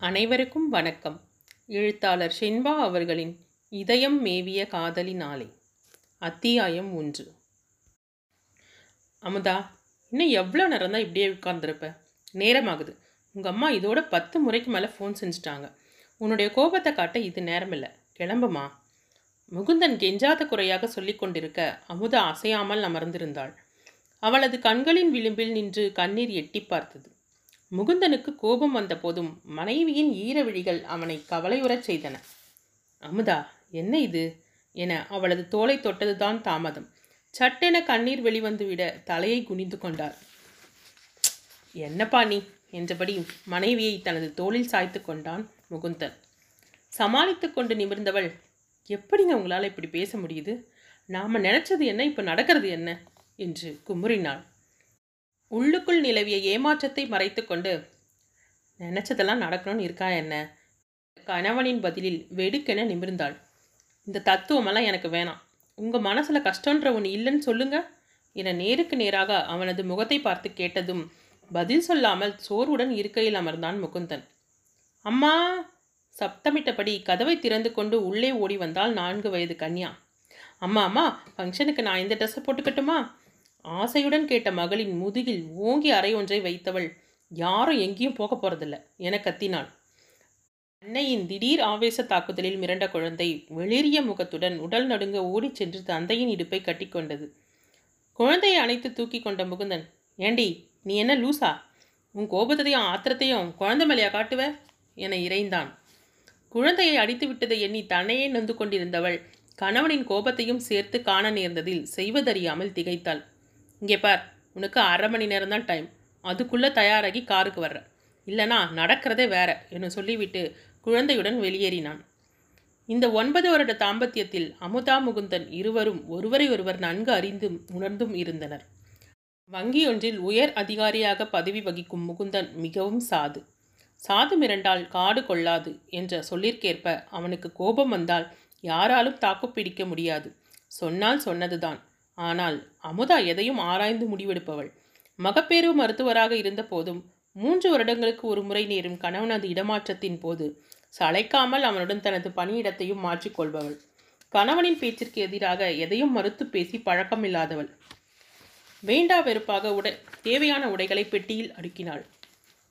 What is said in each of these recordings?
அனைவருக்கும் வணக்கம். எழுத்தாளர் ஷென்பா அவர்களின் இதயம் மேவிய காதலி அத்தியாயம் ஒன்று. அமுதா இன்னும் எவ்வளோ நேரம் தான் இப்படியே உட்கார்ந்துருப்ப? நேரமாகுது. உங்கள் அம்மா இதோட பத்து முறைக்கு மேலே ஃபோன் செஞ்சுட்டாங்க. உன்னுடைய கோபத்தை காட்ட இது நேரமில்லை. கிளம்புமா? முகுந்தன் கெஞ்சாத குறையாக சொல்லிக்கொண்டிருக்க அமுதா அசையாமல் அமர்ந்திருந்தாள். அவளது கண்களின் விளிம்பில் நின்று கண்ணீர் எட்டி பார்த்தது. முகுந்தனுக்கு கோபம் வந்த போதும் மனைவியின் ஈரவிழிகள் அவனை கவலையுறச் செய்தன. அமுதா என்ன இது? என அவளது தோலை தொட்டதுதான் தாமதம். சட்டென கண்ணீர் வெளிவந்துவிட தலையை குனிந்து கொண்டார் என்னப்பா நீ? என்றபடி மனைவியை தனது தோளில் சாய்த்து கொண்டான் முகுந்தன். சமாளித்து கொண்டு நிமிர்ந்தவள் எப்படிங்க உங்களால் இப்படி பேச முடியுது? நாம் நினச்சது என்ன இப்போ நடக்கிறது என்ன? என்று குமுறினாள். உள்ளுக்குள் நிலவிய ஏமாற்றத்தை மறைத்துக்கொண்டு நினச்சதெல்லாம் நடக்கணும்னு இருக்கா என்ன? கணவனின் பதிலில் வெடுக்கென நிமிர்ந்தாள். இந்த தத்துவமெல்லாம் எனக்கு வேணாம். உங்கள் மனசில் கஷ்டன்ற ஒன்று இல்லைன்னு சொல்லுங்க. என நேருக்கு நேராக அவனது முகத்தை பார்த்து கேட்டதும் பதில் சொல்லாமல் சோர்வுடன் இருக்கையில் அமர்ந்தான் முகுந்தன். அம்மா! சப்தமிட்டபடி கதவை திறந்து கொண்டு உள்ளே ஓடி வந்தால் நான்கு வயது கன்யா. அம்மா அம்மா ஃபங்க்ஷனுக்கு நான் இந்த ட்ரெஸ்ஸை போட்டுக்கட்டுமா? ஆசையுடன் கேட்ட மகளின் முதுகில் ஓங்கி அறை ஒன்றை வைத்தவள் யாரும் எங்கேயும் போக போகிறதில்ல என கத்தினாள். அன்னையின் திடீர் ஆவேச தாக்குதலில் மிரண்ட குழந்தை வெளிரிய முகத்துடன் உடல் நடுங்க ஓடிச் சென்று தந்தையின் இடுப்பை கட்டிக்கொண்டது குழந்தையை அணைத்து தூக்கி கொண்ட முகுந்தன் ஏண்டி நீ என்ன லூசா? உன் கோபத்தையும் ஆத்திரத்தையும் குழந்தை மேலையா காட்டுவ? என இறைந்தான். குழந்தையை அடித்து விட்டதை எண்ணி தன்னையே நொந்து கொண்டிருந்தவள் கணவனின் கோபத்தையும் சேர்த்து காண நேர்ந்ததில் செய்வதறியாமல் திகைத்தாள். இங்கே பார் உனக்கு அரை மணி நேரம் தான் டைம் அதுக்குள்ளே தயாராகி காருக்கு வர்ற. இல்லைனா நடக்கிறதே வேற என்று சொல்லிவிட்டு குழந்தையுடன் வெளியேறினான். இந்த ஒன்பது வருட தாம்பத்தியத்தில் அமுதா முகுந்தன் இருவரும் ஒருவரை ஒருவர் நன்கு அறிந்தும் உணர்ந்தும் இருந்தனர். வங்கியொன்றில் உயர் அதிகாரியாக பதவி வகிக்கும் முகுந்தன் மிகவும் சாது. சாது மிரண்டால் காடு கொள்ளாது என்ற சொல்லிற்கேற்ப அவனுக்கு கோபம் வந்தால் யாராலும் தாக்குப்பிடிக்க முடியாது. சொன்னால் சொன்னதுதான். ஆனால் அமுதா எதையும் ஆராய்ந்து முடிவெடுப்பவள். மகப்பேறு மருத்துவராக இருந்த போதும் மூன்று வருடங்களுக்கு ஒரு முறை நேரும் கணவனது இடமாற்றத்தின் போது சளைக்காமல் அவனுடன் தனது பணியிடத்தையும் மாற்றிக்கொள்பவள் கணவனின் பேச்சிற்கு எதிராக எதையும் மறுத்து பேசி பழக்கமில்லாதவள் வேண்டா வெறுப்பாக உடை தேவையான உடைகளை பெட்டியில் அடுக்கினாள்.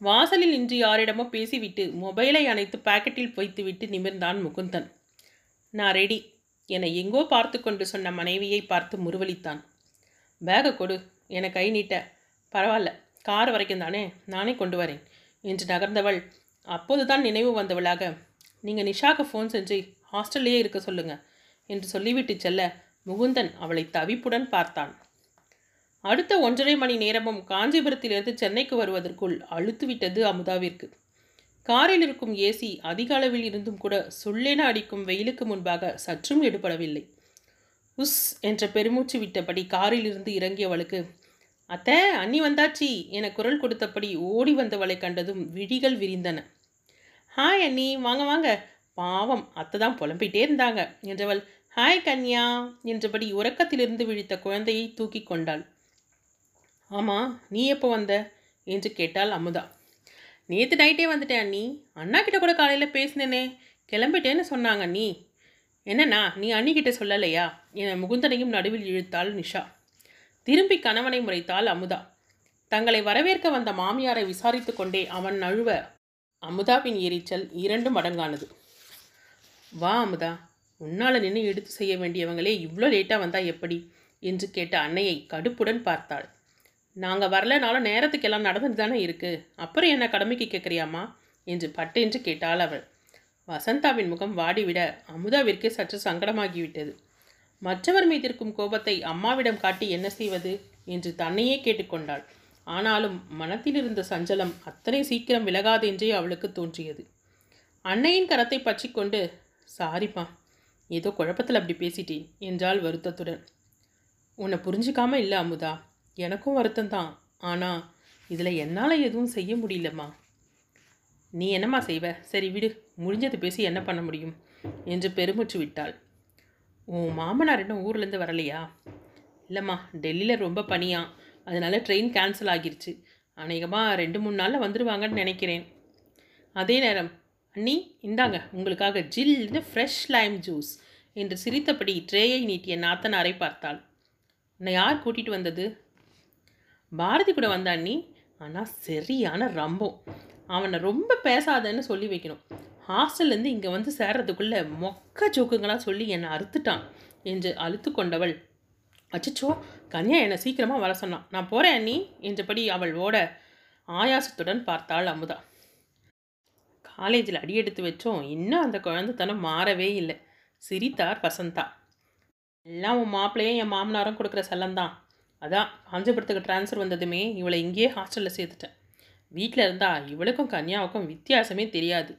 வாசலில் இன்று யாரிடமோ பேசிவிட்டு மொபைலை அணைத்து பாக்கெட்டில் வைத்துவிட்டு நிமிர்ந்தான் முகுந்தன். நான் ரெடி என எங்கோ பார்த்து கொண்டு சொன்ன மனைவியை பார்த்து முருவளித்தான் பேகை கொடு என கை நீட்ட. பரவாயில்ல கார் வரைக்கும் தானே நானே கொண்டு வரேன் என்று நகர்ந்தவள். அப்போதுதான் நினைவு வந்தவளாக. நீங்கள் நிஷாக்கு ஃபோன் செஞ்சு ஹாஸ்டல்லையே இருக்க சொல்லுங்க என்று சொல்லிவிட்டு செல்ல முகுந்தன் அவளை தவிப்புடன் பார்த்தான். அடுத்த ஒன்றரை மணி நேரமும் காஞ்சிபுரத்திலிருந்து சென்னைக்கு வருவதற்குள் அழுத்துவிட்டது அமுதாவிற்கு. காரில் இருக்கும் ஏசி அதிக அளவில் இருந்தும் கூட சொல்லென அடிக்கும் வெயிலுக்கு முன்பாக சற்றும் எடுபடவில்லை. உஸ் என்ற பெருமூச்சு விட்டபடி காரில் இருந்து இறங்கியவளுக்கு அத்தே அண்ணி வந்தாச்சி என குரல் கொடுத்தபடி ஓடி வந்தவளை கண்டதும் விழிகள் விரிந்தன. ஹாய் அண்ணி வாங்க வாங்க. பாவம் அத்தை தான் புலம்பிட்டே இருந்தாங்க என்றவள் ஹாய் கன்யா என்றபடி உறக்கத்திலிருந்து விழித்த குழந்தையை தூக்கி கொண்டாள். ஆமாம் நீ எப்போ வந்த? என்று கேட்டாள் அமுதா. நேற்று நைட்டே வந்துட்டேன் அண்ணி. அண்ணா கிட்ட கூட காலையில் பேசினேனே. கிளம்பிட்டேன்னு சொன்னாங்க அண்ணி. என்னண்ணா நீ அண்ணிக்கிட்ட சொல்லலையா? என முகுந்தனையும் நடுவில் இழுத்தாள் நிஷா. திரும்பி கணவனை முறைத்தாள் அமுதா. தங்களை வரவேற்க வந்த மாமியாரை விசாரித்து கொண்டே அவன் நழுவ அமுதாவின் எரிச்சல் இரண்டு மடங்கானது. வா அமுதா உன்னால் நின்று எடுத்து செய்ய வேண்டியவங்களே இவ்வளோ லேட்டாக வந்தால் எப்படி? என்று கேட்ட அன்னையை கடுப்புடன் பார்த்தாள். நாங்கள் வரலனாலும் நேரத்துக்கெல்லாம் நடந்துட்டு தானே இருக்குது அப்புறம் என்ன கடமைக்கு கேட்குறியாம்மா என்று பட்டென்று கேட்டாள் அவள். வசந்தாவின் முகம் வாடிவிட அமுதாவிற்கு சற்று சங்கடமாகிவிட்டது. மற்றவர் மீதிருக்கும் கோபத்தை அம்மாவிடம் காட்டி என்ன செய்வது? என்று தன்னையே கேட்டுக்கொண்டாள். ஆனாலும் மனத்தில் இருந்த சஞ்சலம் அத்தனை சீக்கிரம் விலகாதென்றே அவளுக்கு தோன்றியது. அன்னையின் கரத்தை பற்றி கொண்டு சாரிப்பா ஏதோ குழப்பத்தில் அப்படி பேசிட்டேன் என்றாள் வருத்தத்துடன். உன்னை புரிஞ்சிக்காம இல்லை அமுதா. எனக்கும் வருத்தம்தான். ஆனால் இதில் என்னால் எதுவும் செய்ய முடியலம்மா. நீ என்னம்மா செய்வ? சரி விடு. முடிஞ்சது பேசி என்ன பண்ண முடியும்? என்று பெருமூச்சு விட்டாள். உன் மாமனார் இன்னும் ஊர்லேருந்து வரலையா? இல்லைம்மா டெல்லியில் ரொம்ப பனியா. அதனால ட்ரெயின் கேன்சல் ஆகிருச்சு. அநேகமாக ரெண்டு மூணு நாளில் வந்துடுவாங்கன்னு நினைக்கிறேன். அதே நேரம் அண்ணி இந்தாங்க உங்களுக்காக ஜில்னு ஃப்ரெஷ் லைம் ஜூஸ் என்று சிரித்தபடி ட்ரேயை நீட்டிய நாத்தனாரை பார்த்தாள். உன்னை யார் கூட்டிகிட்டு வந்தது? பாரதி கூட வந்த அண்ணி. ஆனால் சரியான ரம்பம். அவனை ரொம்ப பேசாதன்னு சொல்லி வைக்கணும். ஹாஸ்டல்லேருந்து இங்கே வந்து சேர்றதுக்குள்ளே மொக்க ஜோக்குங்களாக சொல்லி என்னை அறுத்துட்டான் என்று அழுத்து கொண்டவள். அச்சச்சோ கன்யா என்னை சீக்கிரமாக வர சொன்னான். நான் போகிறேன் அண்ணி என்றபடி அவள் ஓட ஆயாசத்துடன் பார்த்தாள் அமுதா. காலேஜில் அடியெடுத்து வச்சோம். இன்னும் அந்த குழந்தைத்தனம் மாறவே இல்லை. சிரித்தார் வசந்தா. எல்லாம் உன் மாப்பிள்ளையும் என் மாமனாரும் கொடுக்குற செல்லம்தான். அதான் காஞ்சிபுரத்துக்கு ட்ரான்ஸ்ஃபர் வந்ததுமே இவளை இங்கேயே ஹாஸ்டலில் சேர்த்துட்டேன். வீட்டில் இருந்தா இவளுக்கும் கன்யாவுக்கும் வித்தியாசமே தெரியாது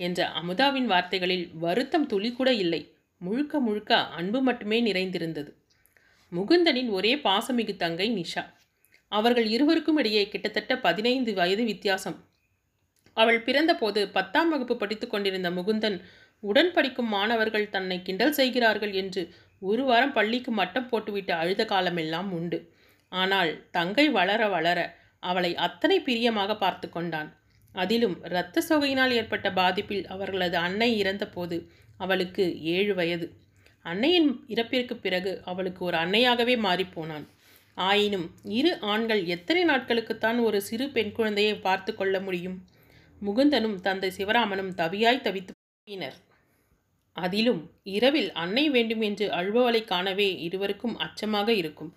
என்ற அமுதாவின் வார்த்தைகளில் வருத்தம் துளி கூட இல்லை. முழுக்க முழுக்க அன்பு மட்டுமே நிறைந்திருந்தது. முகுந்தனின் ஒரே பாசமிகு தங்கை நிஷா. அவர்கள் இருவருக்கும் இடையே கிட்டத்தட்ட பதினைந்து வயது வித்தியாசம். அவள் பிறந்தபோது பத்தாம் வகுப்பு படித்து கொண்டிருந்த முகுந்தன் உடன் படிக்கும் மாணவர்கள் தன்னை கிண்டல் செய்கிறார்கள் என்று ஒரு வாரம் பள்ளிக்கு மட்டம் போட்டுவிட்டு அழுத காலமெல்லாம் உண்டு. ஆனால் தங்கை வளர வளர அவளை அத்தனை பிரியமாக பார்த்து கொண்டான். அதிலும் இரத்த சோகையினால் ஏற்பட்ட பாதிப்பில் அவர்களது அன்னை இறந்தபோது அவளுக்கு ஏழு வயது. அன்னையின் இறப்பிற்கு பிறகு அவளுக்கு ஒரு அன்னையாகவே மாறிப்போனான் ஆயினும் இரு ஆண்கள் எத்தனை நாட்களுக்குத்தான் ஒரு சிறு பெண் குழந்தையை பார்த்து கொள்ள முடியும்? முகுந்தனும் தந்தை சிவராமனும் தவியாய் தவித்து போயினர். அதிலும் இரவில் அன்னை வேண்டும் என்று அழுபவளை காணவே இருவருக்கும் அச்சமாக இருக்கும்.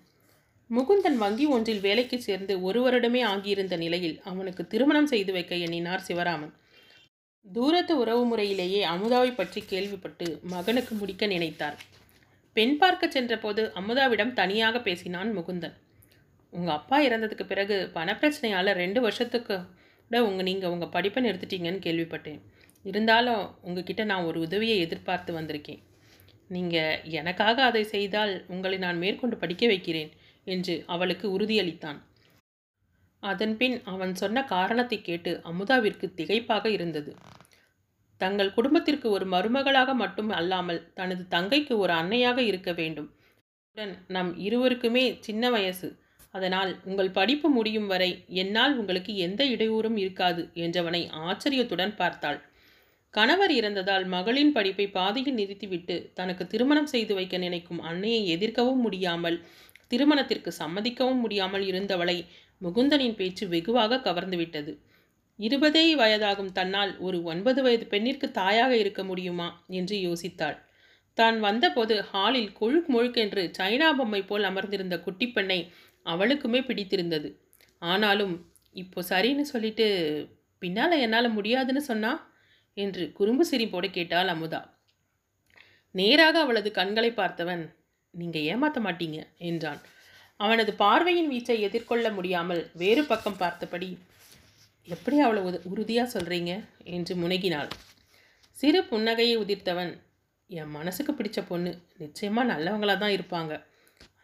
முகுந்தன் வங்கி ஒன்றில் வேலைக்கு சேர்ந்து ஒரு வருடமே ஆகியிருந்த நிலையில் அவனுக்கு திருமணம் செய்து வைக்க எண்ணினார் சிவராமன். தூரத்து உறவு முறையிலேயே அமுதாவை பற்றி கேள்விப்பட்டு மகனுக்கு முடிக்க நினைத்தார். பெண் பார்க்க சென்றபோது அமுதாவிடம் தனியாக பேசினான் முகுந்தன். உங்கள் அப்பா இறந்ததுக்கு பிறகு பணப்பிரச்சனையால் ரெண்டு வருஷத்துக்கு கூட உங்கள் நீங்கள் உங்கள் படிப்பை நிறுத்திட்டீங்கன்னு கேள்விப்பட்டேன். இருந்தாலும் உங்ககிட்ட நான் ஒரு உதவியை எதிர்பார்த்து வந்திருக்கேன். நீங்கள் எனக்காக அதை செய்தால் உங்களை நான் மேற்கொண்டு படிக்க வைக்கிறேன் என்று அவளுக்கு உறுதியளித்தான். அதன்பின் அவன் சொன்ன காரணத்தை கேட்டு அமுதாவிற்கு திகைப்பாக இருந்தது. தங்கள் குடும்பத்திற்கு ஒரு மருமகளாக மட்டும் அல்லாமல் தனது தங்கைக்கு ஒரு அன்னையாக இருக்க வேண்டும். உடன் நம் இருவருக்குமே சின்ன வயசு. அதனால் உங்கள் படிப்பு முடியும் வரை என்னால் உங்களுக்கு எந்த இடையூறும் இருக்காது என்றவனை ஆச்சரியத்துடன் பார்த்தாள். கணவர் இறந்ததால் மகளின் படிப்பை பாதியில் நிறுத்திவிட்டு தனக்கு திருமணம் செய்து வைக்க நினைக்கும் அன்னையை எதிர்க்கவும் முடியாமல் திருமணத்திற்கு சம்மதிக்கவும் முடியாமல் இருந்தவளை முகுந்தனின் பேச்சு வெகுவாக கவர்ந்துவிட்டது. இருபதே வயதாகும் தன்னால் ஒரு ஒன்பது வயது பெண்ணிற்கு தாயாக இருக்க முடியுமா? என்று யோசித்தாள். தான் வந்தபோது ஹாலில் கொழுக் முழுக்கென்று சைனா பொம்மை போல் அமர்ந்திருந்த குட்டிப் பெண்ணை அவளுக்குமே பிடித்திருந்தது. ஆனாலும் இப்போ சரின்னு சொல்லிட்டு பின்னால் என்னால் முடியாதுன்னு சொன்னா? என்று குறும்பு சிரிப்போடு கேட்டாள் அமுதா. நேராக அவளது கண்களை பார்த்தவன் நீங்கள் ஏமாற்ற மாட்டீங்க என்றான். அவனது பார்வையின் வீச்சை எதிர்கொள்ள முடியாமல் வேறு பக்கம் பார்த்தபடி எப்படி அவளை உத உறுதியாக சொல்கிறீங்க என்று முனகினாள். சிறு புன்னகையை உதிர்த்தவன் என் மனசுக்கு பிடிச்ச பொண்ணு நிச்சயமாக நல்லவங்களாக தான் இருப்பாங்க.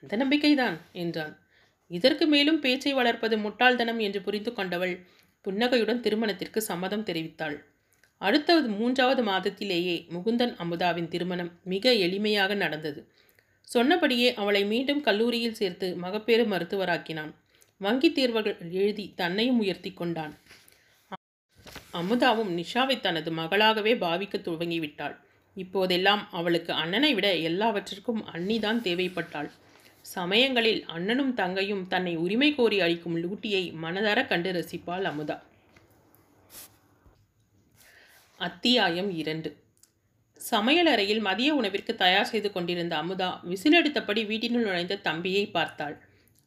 அந்த நம்பிக்கை தான் என்றான். இதற்கு மேலும் பேச்சை வளர்ப்பது முட்டாள்தனம் என்று புரிந்து கொண்டவள் புன்னகையுடன் திருமணத்திற்கு சம்மதம் தெரிவித்தாள். அடுத்தது மூன்றாவது மாதத்திலேயே முகுந்தன் அமுதாவின் திருமணம் மிக எளிமையாக நடந்தது. சொன்னபடியே அவளை மீண்டும் கல்லூரியில் சேர்த்து மகப்பேறு மருத்துவராக்கினான். வங்கி தேர்வுகள் எழுதி தன்னையும் உயர்த்தி கொண்டான். அமுதாவும் நிஷாவை தனது மகளாகவே பாவிக்க துவங்கிவிட்டாள். இப்போதெல்லாம் அவளுக்கு அண்ணனை விட எல்லாவற்றிற்கும் அண்ணிதான் தேவைப்பட்டாள். சமயங்களில் அண்ணனும் தங்கையும் தன்னை உரிமை கோரி அளிக்கும் லூட்டியை மனதார கண்டு ரசிப்பாள் அமுதா. அத்தியாயம் இரண்டு. சமையலறையில் மதிய உணவிற்கு தயார் செய்து கொண்டிருந்த அமுதா விசிலெடுத்தபடி வீட்டினுள் நுழைந்த தம்பியை பார்த்தாள்.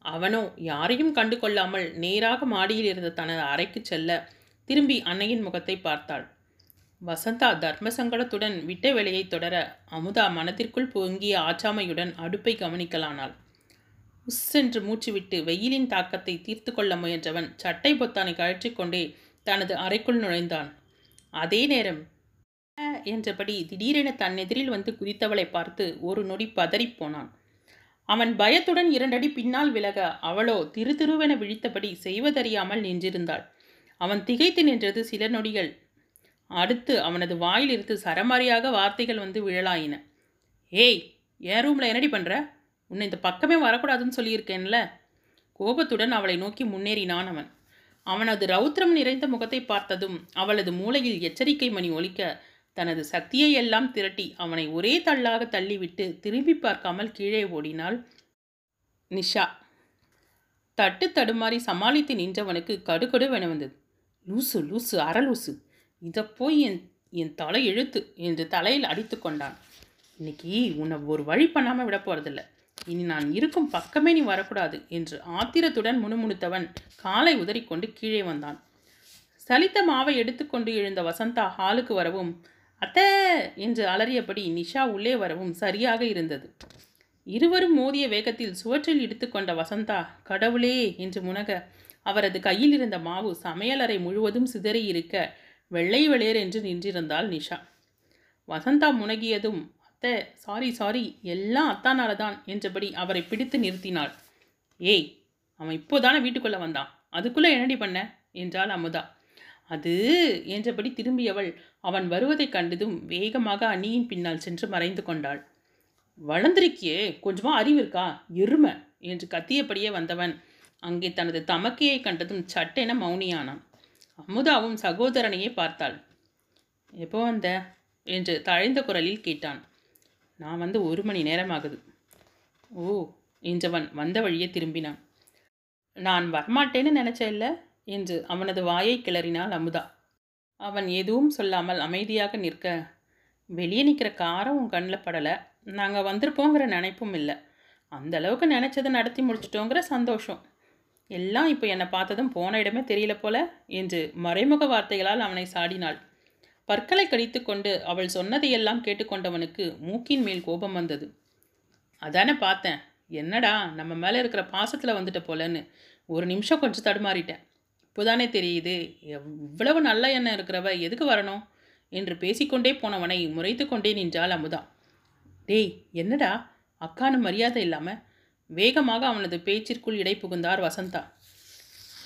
அவனோ யாரையும் கண்டு கொள்ளாமல் நேராக மாடியில் இருந்த தனது அறைக்கு செல்ல திரும்பி அன்னையின் முகத்தை பார்த்தாள். வசந்தா தர்ம சங்கடத்துடன் விட்ட வேலையை தொடர அமுதா மனத்திற்குள் பொங்கிய ஆச்சாமையுடன் அடுப்பை கவனிக்கலானாள். உஸ் என்று மூச்சுவிட்டு வெயிலின் தாக்கத்தை தீர்த்து கொள்ள முயன்றவன் சட்டை பொத்தானை கழற்றிக்கொண்டே தனது அறைக்குள் நுழைந்தான். அதே நேரம் என்றபடி திடீரென தன் எதிரில் வந்து குதித்தவளை பார்த்து ஒரு நொடி பதறிப் போனான். அவன் பயத்துடன் இரண்டடி பின்னால் விலக அவளோ திரு திருவென விழித்தபடி செய்வதறியாமல் நின்றிருந்தாள். அவன் திகைத்து நின்றது சில நொடிகள். அடுத்து அவனது வாயிலிருந்து சரமாரியாக வார்த்தைகள் வந்து விழலாயின. ஏய் என் ரூமில் என்னடி பண்ணுற உன்னை இந்த பக்கமே வரக்கூடாதுன்னு சொல்லியிருக்கேன்ல? கோபத்துடன் அவளை நோக்கி முன்னேறினான் அவன். அவனது ரௌத்ரம் நிறைந்த முகத்தை பார்த்ததும் அவளது மூளையில் எச்சரிக்கை மணி ஒலிக்க தனது சக்தியை எல்லாம் திரட்டி அவனை ஒரே தள்ளாக தள்ளிவிட்டு திரும்பி பார்க்காமல் கீழே ஓடினாள் நிஷா. தட்டு தடுமாறி சமாளித்து நின்றவனுக்கு கடுகடுவென வந்தது. லூசு லூசு அரலூசு இதை போய் என் என் தலை எழுத்து என்று தலையில் அடித்து கொண்டான். இன்னைக்கு உன்னை ஒரு வழி பண்ணாமல் விட போகிறதில்ல இனி நான் இருக்கும் பக்கமே நீ வரக்கூடாது என்று ஆத்திரத்துடன் முணுமுணுத்தவன் காலை உதறிக்கொண்டு கீழே வந்தான். சலித்த மாவை எடுத்துக்கொண்டு எழுந்த வசந்தா ஹாலுக்கு வரவும் அத்தே! என்று அலறியபடி நிஷா உள்ளே வரவும் சரியாக இருந்தது. இருவரும் மோதிய வேகத்தில் சுவற்றில் இடித்துக்கொண்ட வசந்தா கடவுளே! என்று முனக அவரது கையில் இருந்த மாவு சமையலறை முழுவதும் சிதறி இருக்க வெள்ளை வெளியர் என்று நின்றிருந்தாள் நிஷா. வசந்தா முனகியதும் அத்தை சாரி சாரி எல்லாம் அத்தானால தான் என்றபடி அவரை பிடித்து நிறுத்தினாள். ஏய் அவன் இப்போதானே வீட்டுக்குள்ளே வந்தான். அதுக்குள்ளே என்னடி பண்ண? என்றாள் அமுதா. அது என்றபடி திரும்பியவள் அவன் வருவதைக் கண்டதும் வேகமாக அணியின் பின்னால் சென்று மறைந்து கொண்டாள். வளர்ந்திருக்கியே கொஞ்சமாக அறிவு இருக்கா? எருமை என்று கத்தியபடியே வந்தவன் அங்கே தனது தமக்கையை கண்டதும் சட்டென மௌனியானான். அமுதாவும் சகோதரனையே பார்த்தாள். எப்போ வந்த? என்று தழைந்த குரலில் கேட்டான். நான் வந்து ஒரு மணி நேரம் ஆகுது ஓ என்றவன் வந்த வழியே திரும்பினான். நான் வரமாட்டேன்னு நினச்ச இல்லை? என்று அவனது வாயை கிளறினாள் அமுதா. அவன் எதுவும் சொல்லாமல் அமைதியாக நிற்க வெளியே நிற்கிற காரம் உன் கண்ணில் படலை. நாங்கள் வந்திருப்போங்கிற நினைப்பும் இல்லை. அந்த அளவுக்கு நினச்சதை நடத்தி முடிச்சிட்டோங்கிற சந்தோஷம். எல்லாம் இப்போ என்னை பார்த்ததும் போன இடமே தெரியல போல என்று மறைமுக வார்த்தைகளால் அவனை சாடினாள். பற்களை கடித்துக்கொண்டு அவள் சொன்னதையெல்லாம் கேட்டுக்கொண்டவனுக்கு மூக்கின் மேல் கோபம் வந்தது. அதானே பார்த்தேன். என்னடா நம்ம மேலே இருக்கிற பாசத்தில் வந்துட்ட போலன்னு. ஒரு நிமிஷம் கொஞ்சம் தடுமாறிட்டேன். இப்போதானே தெரியுது எவ்வளவு நல்ல எண்ணம் இருக்கிறவ எதுக்கு வரணும்? என்று பேசிக்கொண்டே போனவனை முறைத்து கொண்டே நின்றாள் அமுதா. டேய் என்னடா? அக்கானு மரியாதை இல்லாமல் வேகமாக அவனது பேச்சிற்குள் இடை புகுந்தார் வசந்தா.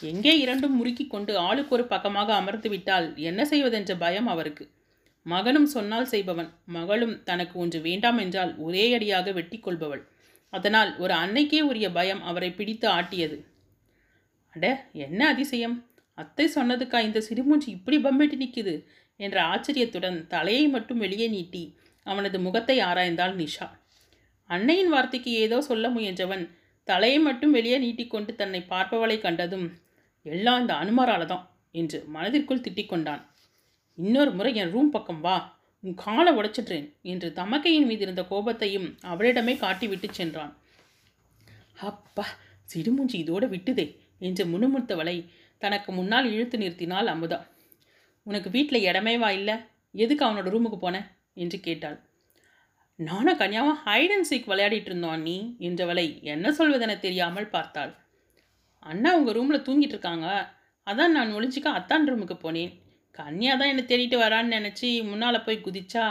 எங்கே இரண்டும் முறுக்கி கொண்டு ஆளுக்கு ஒரு பக்கமாக அமர்ந்து விட்டால் என்ன செய்வதென்ற பயம் அவருக்கு. மகனும் சொன்னால் செய்பவன் மகளும் தனக்கு ஒன்று வேண்டாம் என்றால் ஒரே அடியாக வெட்டி கொள்பவள். அதனால் ஒரு அன்னைக்கே உரிய பயம் அவரை பிடித்து ஆட்டியது. அட என்ன அதிசயம்? அத்தை சொன்னதுக்கா இந்த சிறுமூஞ்சி இப்படி பம்பிட்டு நிற்குது? என்ற ஆச்சரியத்துடன் தலையை மட்டும் வெளியே நீட்டி அவனது முகத்தை ஆராய்ந்தாள் நிஷா. அன்னையின் வார்த்தைக்கு ஏதோ சொல்ல முயன்றவன் தலையை மட்டும் வெளியே நீட்டிக்கொண்டு தன்னை பார்ப்பவளை கண்டதும் எல்லாம் இந்த அனுமாரால தான் என்று மனதிற்குள் திட்டிக் கொண்டான் இன்னொரு முறை என் ரூம் பக்கம் வா உன் காலை உடைச்சிட்றேன் என்று தமக்கையின் மீது இருந்த கோபத்தையும் அவளிடமே காட்டிவிட்டு சென்றான். அப்பா சிடுமூஞ்சி இதோட விட்டுதே என்று முணுமுணுத்தவளை தனக்கு முன்னால் இழுத்து நிறுத்தினாள் அமுதா. உனக்கு வீட்டில் இடமே வா இல்லை எதுக்கு அவனோட ரூமுக்கு போன? என்று கேட்டாள். நானும் கன்யாவும் ஹைட் அண்ட் சீக் விளையாடிட்டு இருந்தோம் நீ என்றவளை என்ன சொல்வதென தெரியாமல் பார்த்தாள். அண்ணா உங்கள் ரூமில் தூங்கிட்டு இருக்காங்க அதான் நான் ஒழிச்சிக்க அத்தான் ரூமுக்கு போனேன். கன்யா தான் என்னை தேடிட்டு வரான்னு நினச்சி முன்னால் போய் குதிச்சா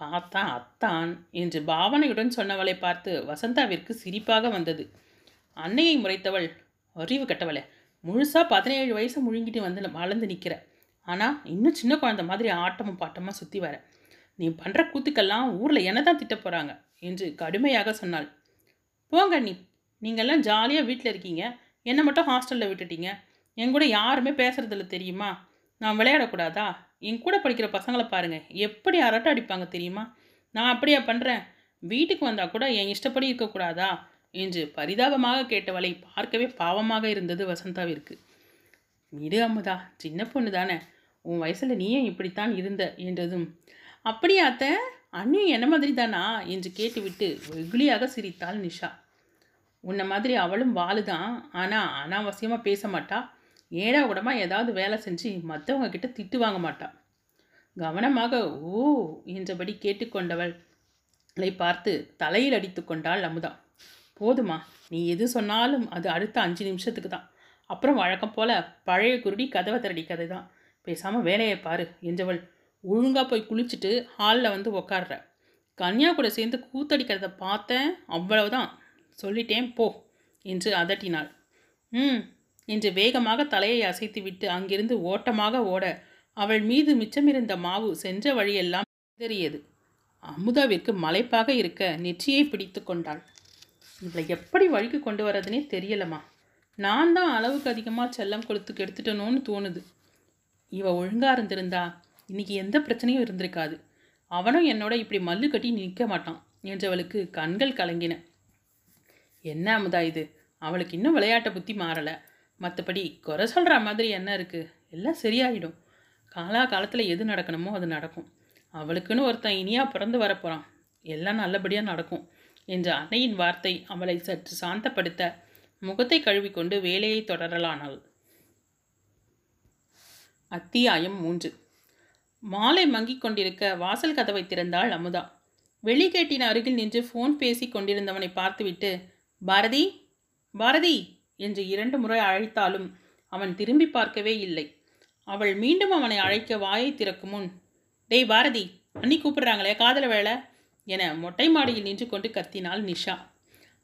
பார்த்தா அத்தான் என்று பாவனையுடன் சொன்னவளை பார்த்து வசந்தாவிற்கு சிரிப்பாக வந்தது. அன்னையை முறைத்தவள் அறிவு கட்டவளை முழுசாக பதினேழு வயசு முழுங்கிட்டு வந்து வளர்ந்து நிற்கிற ஆனால் இன்னும் சின்ன குழந்தை மாதிரி ஆட்டமும் பாட்டமாக சுற்றி வர. நீ பண்ணுற கூத்துக்கெல்லாம் ஊரில் என்ன தான் திட்ட போகிறாங்க என்று கடுமையாக சொன்னாள். போங்க நீ நீங்கள்லாம் ஜாலியாக வீட்டில் இருக்கீங்க. என்னை மட்டும் ஹாஸ்டலில் விட்டுட்டீங்க. என் கூட யாருமே பேசுறதில்ல தெரியுமா? நான் விளையாடக்கூடாதா? என் கூட படிக்கிற பசங்களை பாருங்கள் எப்படி அரட்டை அடிப்பாங்க தெரியுமா? நான் அப்படியா பண்ணுறேன் வீட்டுக்கு வந்தால் கூட என் இஷ்டப்படி இருக்கக்கூடாதா? என்று பரிதாபமாக கேட்டவளை பார்க்கவே பாவமாக இருந்தது வசந்தாவிற்கு. விடு அமுதா சின்ன பொண்ணு தானே. உன் வயசில் நீயும் இப்படித்தான் இருந்த என்றதும் அப்படியாத்த அண்ணியும் என்ன மாதிரி தானா என்று கேட்டுவிட்டு வெகுளியாக சிரித்தாள் நிஷா. உன்னை மாதிரி அவளும் வாளுதான் ஆனால் அனாவசியமாக பேச மாட்டா. ஏடா கூடமா ஏதாவது வேலை செஞ்சு மற்றவங்க கிட்ட திட்டு வாங்க மாட்டா. கவனமாக ஓ என்றபடி கேட்டுக்கொண்டவளை பார்த்து தலையில் அடித்து கொண்டாள் அமுதா. போதுமா நீ எது சொன்னாலும் அது அடுத்த அஞ்சு நிமிஷத்துக்கு தான். அப்புறம் வழக்கம் போல பழைய குருடி கதவை திரடி கதை தான் பேசாமல் வேலையை பாரு என்றவள் ஒழுங்காக போய் குளிச்சுட்டு ஹாலில் வந்து உக்காடுற கன்யா கூட சேர்ந்து கூத்தடிக்கிறத பார்த்தேன். அவ்வளவுதான். சொல்லிட்டேன் போ என்று அதட்டினாள். ம் என்று வேகமாக தலையை அசைத்துவிட்டு அங்கிருந்து ஓட்டமாக ஓட அவள் மீது மிச்சமிருந்த மாவு சென்ற வழியெல்லாம் சிதறியது. அமுதாவிற்கு மலைப்பாக இருக்க நெற்றியை பிடித்து கொண்டாள். இவளை எப்படி வழிக்கு கொண்டு வரதுனே தெரியலம்மா. நான் தான் அளவுக்கு அதிகமாக செல்லம் கொடுத்து கெடுத்துட்டணும்னு தோணுது. இவ ஒழுங்காக இருந்திருந்தா இன்னைக்கு எந்த பிரச்சனையும் இருந்திருக்காது. அவனும் என்னோட இப்படி மல்லு கட்டி நிற்க மாட்டான் என்றவளுக்கு கண்கள் கலங்கின. என்ன அமுதா இது? அவளுக்கு இன்னும் விளையாட்டை புத்தி மாறலை. மற்றபடி குறை சொல்கிற மாதிரி என்ன இருக்குது எல்லாம் சரியாயிடும். காலா காலத்தில் எது நடக்கணுமோ அது நடக்கும். அவளுக்குன்னு ஒருத்தன் இனியாக பிறந்து வரப்போகிறான் எல்லாம் நல்லபடியாக நடக்கும் என்ற அன்னையின் வார்த்தை அவளை சற்று சாந்தப்படுத்த முகத்தை கழுவிக்கொண்டு வேலையை தொடரலானாள். அத்தியாயம் மூன்று. மாலை மங்கிக் கொண்டிருக்க வாசல் கதவை திறந்தாள் அமுதா. வெளிக்கேட்டின் அருகில் நின்று ஃபோன் பேசி கொண்டிருந்தவனை பார்த்துவிட்டு பாரதி பாரதி என்று இரண்டு முறை அழைத்தாலும் அவன் திரும்பி பார்க்கவே இல்லை. அவள் மீண்டும் அவனை அழைக்க வாயை திறக்கும் முன் டேய் பாரதி அண்ணி கூப்பிடுறாங்களே காதல வேலை? என மொட்டை மாடியில் நின்று கொண்டு கத்தினாள் நிஷா.